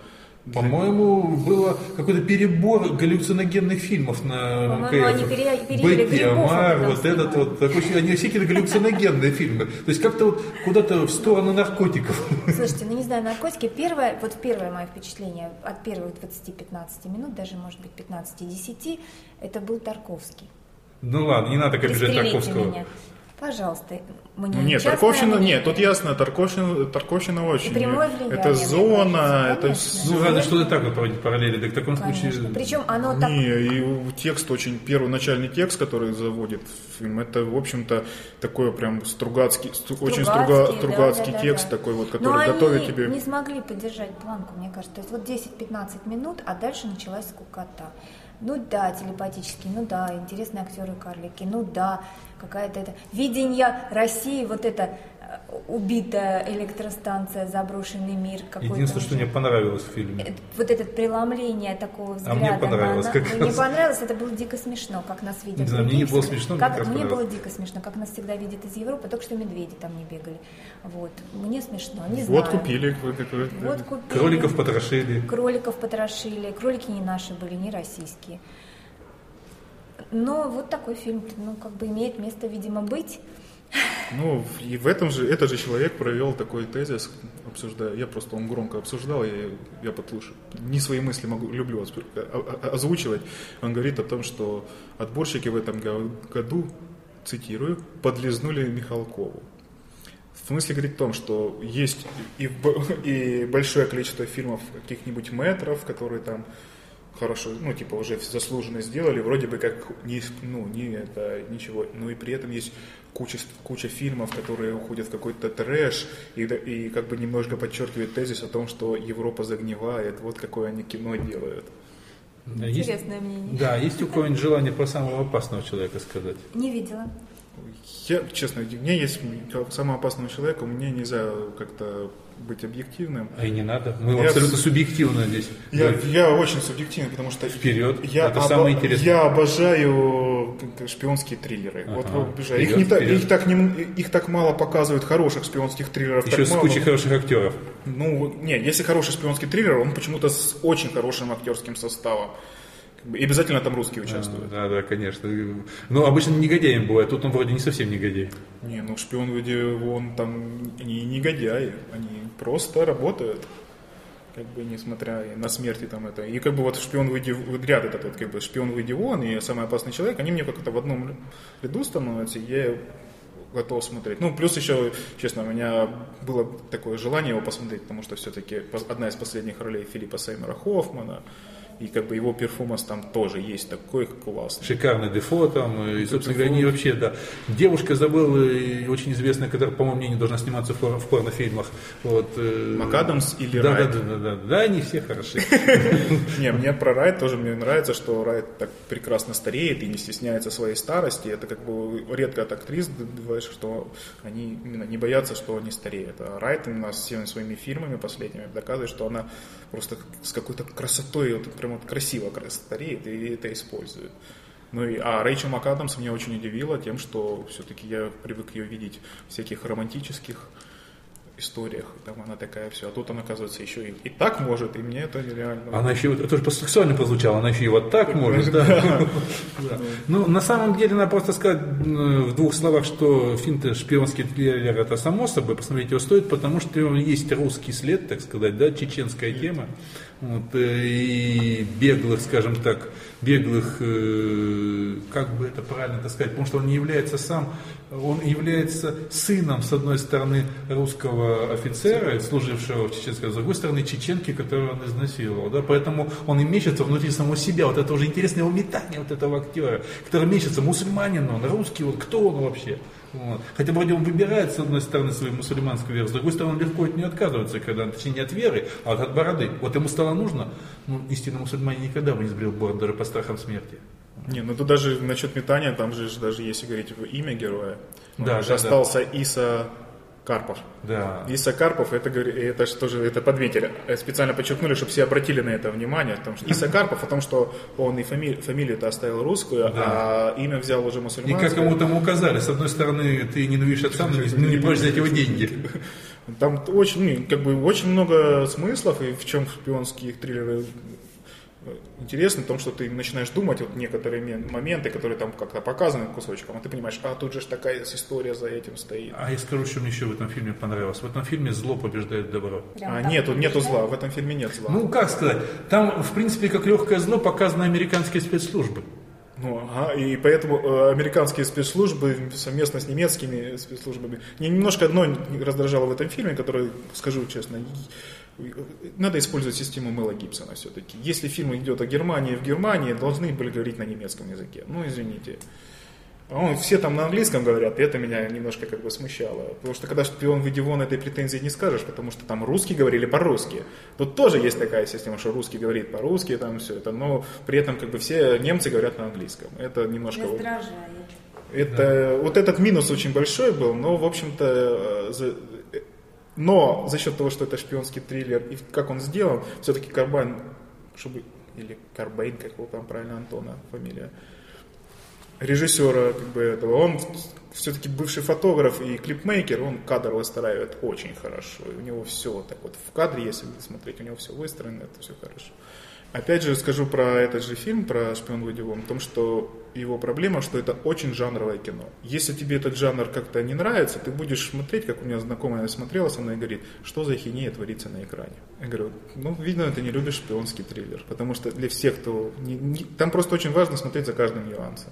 По-моему, было какой-то перебор галлюциногенных фильмов на По-моему, они пере- Амар, вот этот вот, такой, они все какие-то галлюциногенные фильмы. То есть как-то вот куда-то в сторону наркотиков. Слушайте, ну не знаю, наркотики, первое, вот первое мое впечатление от первых 20-15 минут, даже может быть 15-10, это был Тарковский. Ну ладно, не надо обижать Пристрелите Тарковского. меня. Пожалуйста, мне нет, Тарковщина, мнение. нет, тут ясно, Тарковщина, Тарковщина очень. прямое влияние, это зона, это. Ну, разве что так вот проводить параллели, так в таком Конечно. случае... Причем оно так Не, и текст очень, первый начальный текст, который заводит в фильм, это, в общем-то, такой прям стругацкий, стру- очень струга, Стругацкий, стругацкий да, да, текст да. такой вот, Но который готовит они тебе... не смогли поддержать планку, мне кажется. То есть вот 10-15 минут, а дальше началась скукота. Ну да, телепатический, ну да, интересные актеры карлики, ну да, какая-то это видение России, вот это э, убитая электростанция, заброшенный мир какой-то. Единственное, что мне понравилось в фильме. Э, вот это преломление такого взгляда. мне понравилось на- как Мне раз. понравилось, это было дико смешно, как нас видят. Не знаю, мне не было смешно, мне как, раз Мне было дико смешно, как нас всегда видят из Европы, только что медведи там не бегали. Вот. Мне смешно, не Вот знаю. купили. вы какой- Вот купили. Кроликов потрошили. Кроликов потрошили. Кролики не наши были, не российские. Но вот такой фильм, ну, как бы имеет место, видимо, быть. Ну, и в этом же, этот же человек провел такой тезис, обсуждая, я просто, он громко обсуждал, я, я послушал, не свои мысли могу, люблю оспр- о- о- озвучивать. Он говорит о том, что отборщики в этом го- году, цитирую, подлизнули Михалкову. В смысле говорит о том, что есть и, и большое количество фильмов каких-нибудь метров, которые там хорошо, ну, типа, уже заслуженно сделали, вроде бы как не, ну, не это, ничего, но и при этом есть куча, куча фильмов, которые уходят в какой-то трэш, и, и как бы немножко подчеркивает тезис о том, что Европа загнивает, вот какое они кино делают. Да, есть- Интересное мнение. Да, есть у кого-нибудь желание про самого опасного человека сказать? Не видела. Я, честно, у меня есть, как самого опасного человека, мне нельзя как-то быть объективным. А и не надо. Мы Я абсолютно с- субъективно здесь. Я, Да. я очень субъективный, потому что Вперед. Я, Это обо- самое интересное. я обожаю шпионские триллеры. Ага. Вот обожаю. Их, Вперед, не так, вперед. их, так не- их так мало показывают хороших шпионских триллеров. Еще с мало. кучей хороших актеров. Ну, не, если хороший шпионский триллер, он почему-то с очень хорошим актерским составом. И обязательно там русские участвуют. Да, да, конечно. Ну, обычно негодяем бывает, тут он вроде не совсем негодяй. Не, ну шпион вроде он там не негодяи, они просто работают. Как бы несмотря и на смерти там это. И как бы вот шпион выйди ряд этот вот как бы шпион выйди вон и самый опасный человек, они мне как-то в одном ряду становятся, и я готов смотреть. Ну, плюс еще, честно, у меня было такое желание его посмотреть, потому что все-таки одна из последних ролей Филиппа Сеймера Хоффмана, и как бы его перформанс там тоже есть такой классный. Шикарный дефо там, и, собственно говоря, они вообще, да. Девушка забыла, и очень известная, которая, по моему мнению, должна сниматься в, в порнофильмах. Вот, э, МакАдамс или да, Райт? Да, да, да, да, да, они все хороши. Не, мне про Райт тоже мне нравится, что Райт так прекрасно стареет и не стесняется своей старости. Это как бы редко от актрис бывает, что они именно не боятся, что они стареют. А Райт именно всеми своими фильмами последними доказывает, что она просто с какой-то красотой, вот прям вот красиво крас- стареет и это использует. Ну и, а Рэйчел МакАдамс меня очень удивила тем, что все-таки я привык ее видеть в всяких романтических историях. Там она такая все. А тут она, оказывается, еще и, и так может, и мне это реально... Она еще, это же сексуально прозвучало, она еще и вот так может, да. Да. Ну, на самом деле, надо просто сказать в двух словах, что фильм-то «Шпионский триллер» это само собой, посмотреть его стоит, потому что есть русский след, так сказать, да, чеченская тема, вот, э, и беглых, скажем так, беглых, э, как бы это правильно так сказать, потому что он не является сам, он является сыном, с одной стороны, русского офицера, служившего в чеченской, с другой стороны, чеченки, которую он изнасиловал, да, поэтому он и мечется внутри самого себя, вот это уже интересное его метание вот этого актера, который мечется, мусульманин он, русский, вот кто он вообще? Вот. Хотя вроде он выбирает, с одной стороны, свою мусульманскую веру, с другой стороны, он легко от нее отказывается, когда, точнее, не от веры, а от бороды. Вот ему стало нужно, ну, истинный мусульманин никогда бы не сбрил бороду, даже по страхам смерти. Не, ну тут даже насчет метания, там же даже если говорить имя героя, ну, Да, же да, остался Иса Карпов. Да. Иса Карпов, это, это же тоже это подметили, э, специально подчеркнули, чтобы все обратили на это внимание, потому что Иса Карпов, о том, что он и фами- фамилию-то оставил русскую, а имя взял уже И мусульманское. как ему там указали, с одной стороны, ты ненавидишь отца, но не, не прочь взять его деньги. Там очень, ну, как бы, очень много смыслов, и в чем шпионские триллеры интересно в том, что ты начинаешь думать вот некоторые моменты, которые там как-то показаны кусочком, а ты понимаешь, а тут же такая история за этим стоит. А я скажу, что мне еще в этом фильме понравилось. В этом фильме зло побеждает добро. Прям а нету, нету зла, в этом фильме нет зла. Ну, как сказать, там, в принципе, как легкое зло показаны американские спецслужбы. Ну, ага, и поэтому э, американские спецслужбы совместно с немецкими спецслужбами. Мне немножко одно раздражало в этом фильме, которое, скажу честно, надо использовать систему Мэла Гибсона все-таки. Если фильм идет о Германии, в Германии должны были говорить на немецком языке. Ну, извините. Он, все там на английском говорят, и это меня немножко как бы смущало. Потому что когда шпион выйди вон, этой претензии не скажешь, потому что там русские говорили по-русски. Тут тоже есть такая система, что русский говорит по-русски, там все это, но при этом как бы все немцы говорят на английском. Это немножко... Раздражает. Это, да. Вот этот минус очень большой был, но, в общем-то, э, но за счет того, что это шпионский триллер и как он сделан, все-таки Карбайн, чтобы, или Карбейн, как его там правильно Антона фамилия, режиссера как бы этого, он все-таки бывший фотограф и клипмейкер, он кадр выстраивает очень хорошо. И у него все вот так вот в кадре, если смотреть, у него все выстроено, это все хорошо. Опять же скажу про этот же фильм, про «Шпион Вадивом», о том, что его проблема, что это очень жанровое кино. Если тебе этот жанр как-то не нравится, ты будешь смотреть, как у меня знакомая смотрела со мной и говорит, что за хинея творится на экране. Я говорю, ну, видно, ты не любишь шпионский триллер, потому что для всех, кто... Не, не, там просто очень важно смотреть за каждым нюансом.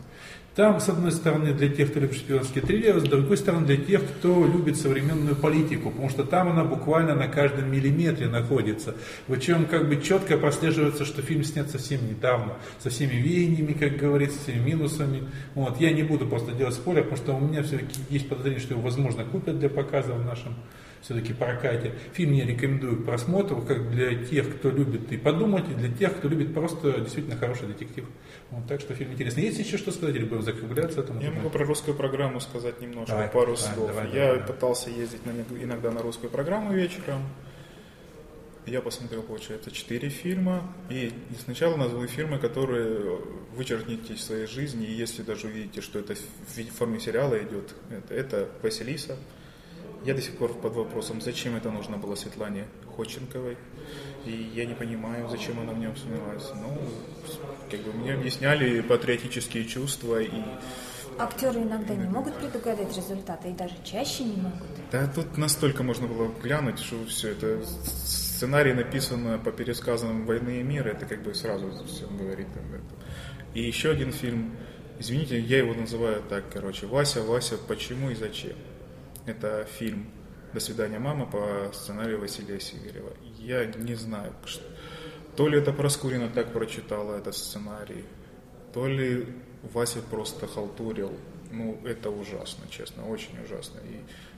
Там, с одной стороны, для тех, кто любит шпионские триллеры, с другой стороны, для тех, кто любит современную политику, потому что там она буквально на каждом миллиметре находится. В чем как бы четко прослеживается, что фильм снят совсем недавно, со всеми веяниями, как говорится, всеми минусами. Вот. Я не буду просто делать спойлер, потому что у меня все-таки есть подозрение, что его, возможно, купят для показа в нашем все-таки прокате. Фильм я рекомендую к просмотру, как для тех, кто любит и подумать, и для тех, кто любит просто действительно хороший детектив. Вот, так что фильм интересный. Есть еще что сказать, или будем закругляться? Этому я могу про русскую программу сказать немножко, давай, пару давай, слов. Давай, я давай, пытался ездить на, иногда на русскую программу вечером. Я посмотрел, получается, четыре фильма. И сначала назову фильмы, которые вычеркните из своей жизни. И если даже увидите, что это в форме сериала идет, это, это «Василиса», я до сих пор под вопросом, зачем это нужно было Светлане Ходченковой. И я не понимаю, зачем она в нем снялась. Ну, как бы мне объясняли патриотические чувства и Актеры иногда не могут предугадать результаты и даже чаще не могут. Да, тут настолько можно было глянуть, что все это сценарий написан по пересказам «Войны и мира», это как бы сразу все говорит. И еще один фильм, извините, я его называю так, короче, «Вася, Вася, почему и зачем?» Это фильм «До свидания, мама» по сценарию Василия Сигарева. Я не знаю, то ли это Проскурина так прочитала этот сценарий, то ли Вася просто халтурил. Ну, это ужасно, честно, очень ужасно.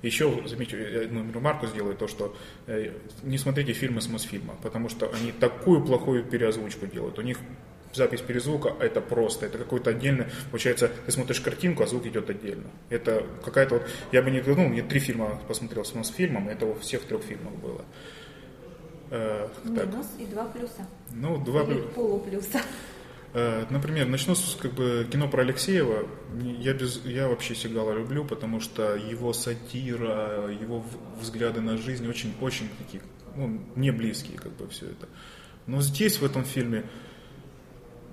И еще, заметьте, я одну ремарку сделаю, то, что э, не смотрите фильмы с Мосфильма, потому что они такую плохую переозвучку делают. У них запись перезвука это просто, это какой-то отдельный, получается, ты смотришь картинку, а звук идет отдельно. Это какая-то вот, я бы не, ну, мне три фильма посмотрел с, фильмом, это у всех трех фильмов было. Э, Минус так. и два плюса. Ну, два плюса. полуплюса. Э, например, начну с как бы, кино про Алексеева. Я, без, я вообще Сигала люблю, потому что его сатира, его взгляды на жизнь очень, очень такие, ну, не близкие, как бы все это. Но здесь, в этом фильме,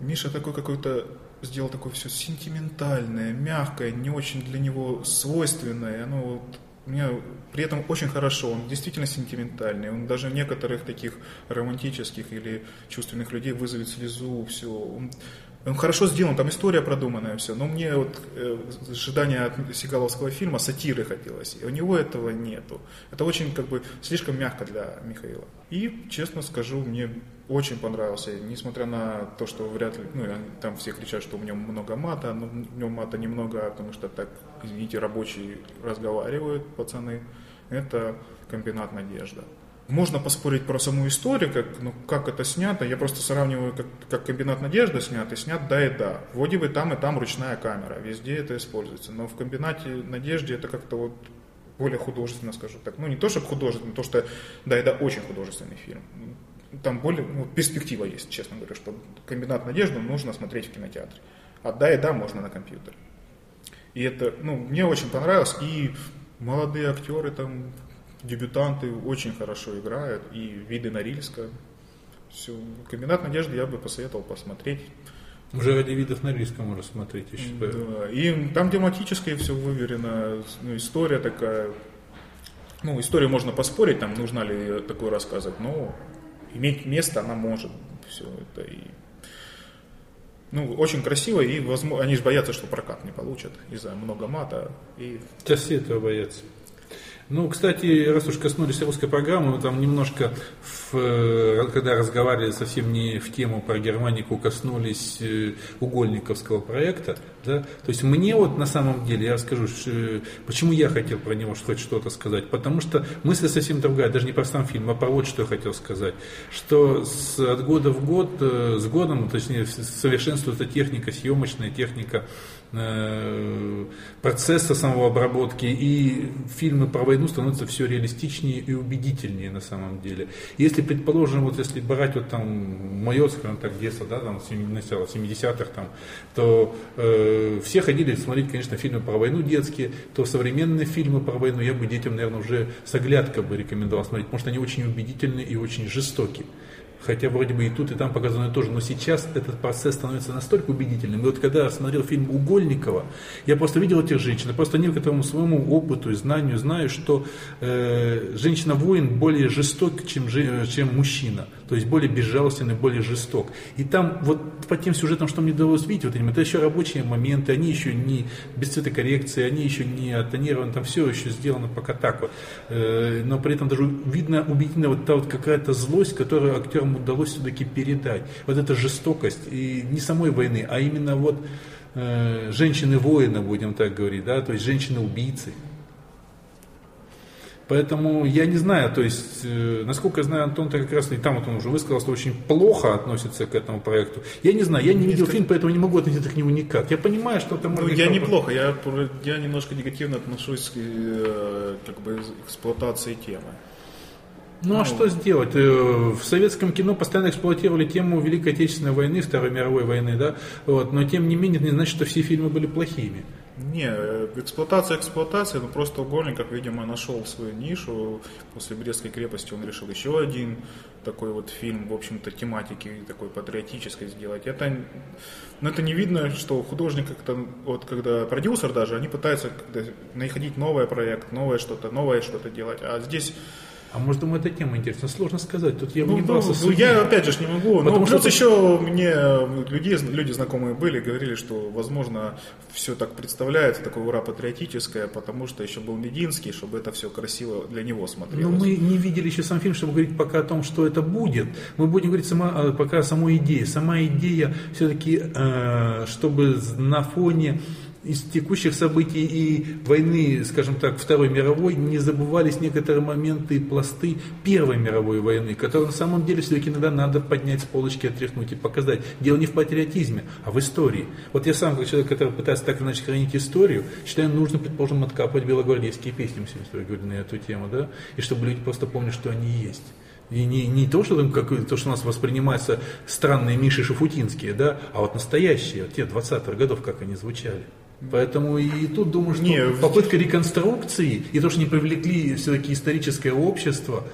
Миша такой какой-то сделал такое все сентиментальное, мягкое, не очень для него свойственное. Оно вот меня при этом очень хорошо, он действительно сентиментальный, он даже некоторых таких романтических или чувственных людей вызовет слезу, все. Он, он хорошо сделан, там история продуманная, все, но мне вот э, ожидание от Сигаловского фильма сатиры хотелось, и у него этого нету. Это очень как бы слишком мягко для Михаила. И, честно скажу, мне очень понравился, несмотря на то, что вряд ли, ну, там все кричат, что у него много мата, но в нем мата немного, потому что так, извините, рабочие разговаривают, пацаны. Это комбинат «Надежда». Можно поспорить про саму историю, как, ну, как это снято. Я просто сравниваю, как, как комбинат «Надежда» снят и снят «Да и да». Вроде бы там и там ручная камера, везде это используется. Но в комбинате «Надежде» это как-то вот более художественно, скажу так. Ну, не то, чтобы художественно, то, что «Да и да» очень художественный фильм там более ну, перспектива есть, честно говоря, что комбинат надежды нужно смотреть в кинотеатре. А да и да можно на компьютере. И это, ну, мне очень понравилось. И молодые актеры там, дебютанты очень хорошо играют, и виды Норильска. Все. Комбинат надежды я бы посоветовал посмотреть. Уже ради видов на риском можно смотреть еще. Да. И там тематически все выверено, ну, история такая. Ну, историю можно поспорить, там нужно ли такое рассказывать, но иметь место она может. Все это и ну, очень красиво, и возможно, они же боятся, что прокат не получат из-за много мата. И... Все этого боятся. Ну, кстати, раз уж коснулись русской программы, мы там немножко, в, э, когда разговаривали совсем не в тему про Германику, коснулись э, угольниковского проекта. Да? То есть мне вот на самом деле, я расскажу, почему я хотел про него хоть что-то сказать. Потому что мысль совсем другая, даже не про сам фильм, а про вот что я хотел сказать. Что с, от года в год, э, с годом, точнее, совершенствуется техника, съемочная техника, Э, процесса самого обработки, и фильмы про войну становятся все реалистичнее и убедительнее на самом деле. Если, предположим, вот если брать вот там мое, скажем так, детство, да, там, начало 70-х, там, то э, все ходили смотреть, конечно, фильмы про войну детские, то современные фильмы про войну я бы детям, наверное, уже с оглядкой бы рекомендовал смотреть, потому что они очень убедительные и очень жестокие хотя вроде бы и тут, и там показано тоже, но сейчас этот процесс становится настолько убедительным. И вот когда я смотрел фильм Угольникова, я просто видел этих женщин, просто некоторому своему опыту и знанию знаю, что э, женщина-воин более жесток, чем, чем мужчина, то есть более безжалостный, более жесток. И там вот по тем сюжетам, что мне удалось видеть, вот, это еще рабочие моменты, они еще не без цветокоррекции, они еще не оттонированы, там все еще сделано пока так вот. Э, но при этом даже видно убедительно вот та вот какая-то злость, которую актерам удалось все-таки передать. Вот эта жестокость, и не самой войны, а именно вот э, женщины-воина, будем так говорить, да, то есть женщины-убийцы. Поэтому я не знаю, то есть, э, насколько я знаю, Антон-то как раз и там вот он уже высказал, что очень плохо относится к этому проекту. Я не знаю, я не видел фильм, поэтому не могу относиться к нему никак. Я понимаю, что это может ну, Я неплохо, я, я немножко негативно отношусь к э, как бы, эксплуатации темы. Ну, а что сделать? Э, в советском кино постоянно эксплуатировали тему Великой Отечественной войны, Второй мировой войны, да, вот, но тем не менее это не значит, что все фильмы были плохими. Не, э, эксплуатация эксплуатация, но просто Угольников, видимо, нашел свою нишу. После Брестской крепости он решил еще один такой вот фильм, в общем-то, тематики такой патриотической сделать. Это, но это не видно, что художник как-то, вот когда продюсер даже, они пытаются находить новый проект, новое что-то, новое что-то делать. А здесь а может, ему эта тема интересна? Сложно сказать. Тут я ну, не брался ну, я опять же не могу. Потому ну, плюс что... еще мне люди, люди знакомые были, говорили, что, возможно, все так представляется, такое ура патриотическое, потому что еще был Мединский, чтобы это все красиво для него смотрелось. Но мы не видели еще сам фильм, чтобы говорить пока о том, что это будет. Мы будем говорить сама, э, пока о самой идее. Сама идея все-таки, э, чтобы на фоне из текущих событий и войны, скажем так, Второй мировой, не забывались некоторые моменты и пласты Первой мировой войны, которые на самом деле все-таки иногда надо поднять с полочки, отряхнуть и показать. Дело не в патриотизме, а в истории. Вот я сам, как человек, который пытается так или иначе хранить историю, считаю, нужно, предположим, откапывать белогвардейские песни, мы сегодня говорили на эту тему, да, и чтобы люди просто помнили, что они есть. И не, не то, что, там, как, то, что у нас воспринимается странные Миши Шафутинские, да, а вот настоящие, те 20-х годов, как они звучали. Поэтому и тут думаю, что не, попытка реконструкции и то, что не привлекли все-таки историческое общество,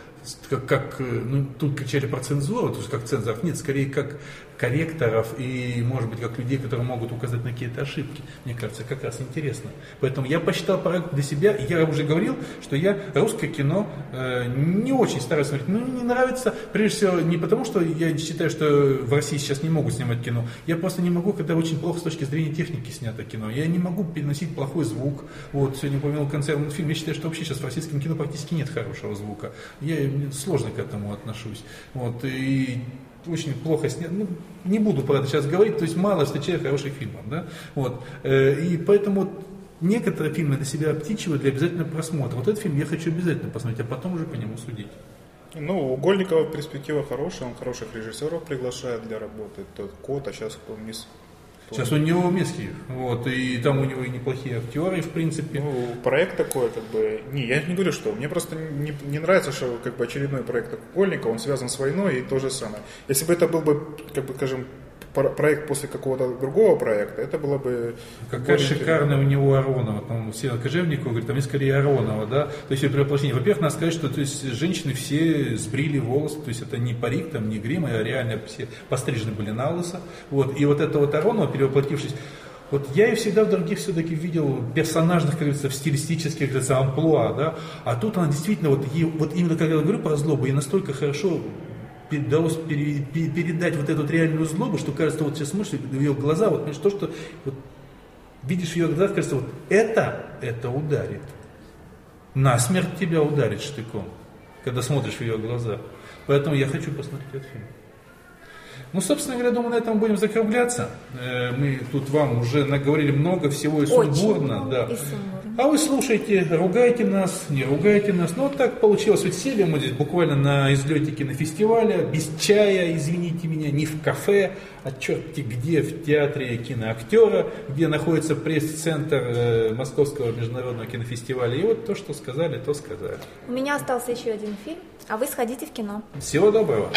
как, как ну, тут кричали про цензуру, то есть как цензоров, нет, скорее как корректоров и, может быть, как людей, которые могут указать на какие-то ошибки. Мне кажется, как раз интересно. Поэтому я посчитал проект для себя, я уже говорил, что я русское кино э, не очень стараюсь смотреть. Ну, не нравится, прежде всего, не потому, что я считаю, что в России сейчас не могут снимать кино. Я просто не могу, когда очень плохо с точки зрения техники снято кино. Я не могу переносить плохой звук. Вот, сегодня упомянул концертный фильм. Я считаю, что вообще сейчас в российском кино практически нет хорошего звука. Я сложно к этому отношусь. Вот, и очень плохо снят. Ну, не буду про это сейчас говорить, то есть мало встречаю хороших фильмов. Да? Вот. Э, и поэтому некоторые фильмы для себя обтичивают для обязательного просмотра. Вот этот фильм я хочу обязательно посмотреть, а потом уже по нему судить. Ну, у Гольникова перспектива хорошая, он хороших режиссеров приглашает для работы. Тот Кот, а сейчас кто мисс Сейчас у него Месхиев, вот, и там у него и неплохие актеры, в принципе. Ну, проект такой, как бы, не, я не говорю, что, мне просто не, не нравится, что, как бы, очередной проект Кольника, он связан с войной и то же самое. Если бы это был бы, как бы, скажем, проект после какого-то другого проекта, это было бы... Какая шикарная у него Аронова, по-моему, все Кожевникова, говорит, там есть скорее Аронова, да, то есть при воплощении. Во-первых, надо сказать, что то есть, женщины все сбрили волосы, то есть это не парик, там, не грим, а реально все пострижены были на лысо. Вот, и вот это вот Аронова, перевоплотившись, вот я и всегда в других все-таки видел персонажных, как говорится, в стилистических, как говорится, амплуа, да, а тут она действительно, вот, ей, вот именно когда я говорю про злобу, ей настолько хорошо удалось передать вот эту вот реальную злобу, что кажется, вот сейчас смотришь в ее глаза, вот то, что вот, видишь ее глазах, кажется, вот это, это ударит. На смерть тебя ударит штыком, когда смотришь в ее глаза. Поэтому я хочу посмотреть этот фильм. Ну, собственно говоря, думаю, на этом будем закругляться. Э, мы тут вам уже наговорили много всего и сумбурно. Да. И А вы слушайте, ругайте нас, не ругайте нас. Ну, вот так получилось. Вот сели мы здесь буквально на излете кинофестиваля, без чая, извините меня, не в кафе, а черти где, в театре киноактера, где находится пресс-центр э, Московского международного кинофестиваля. И вот то, что сказали, то сказали. У меня остался еще один фильм, а вы сходите в кино. Всего доброго.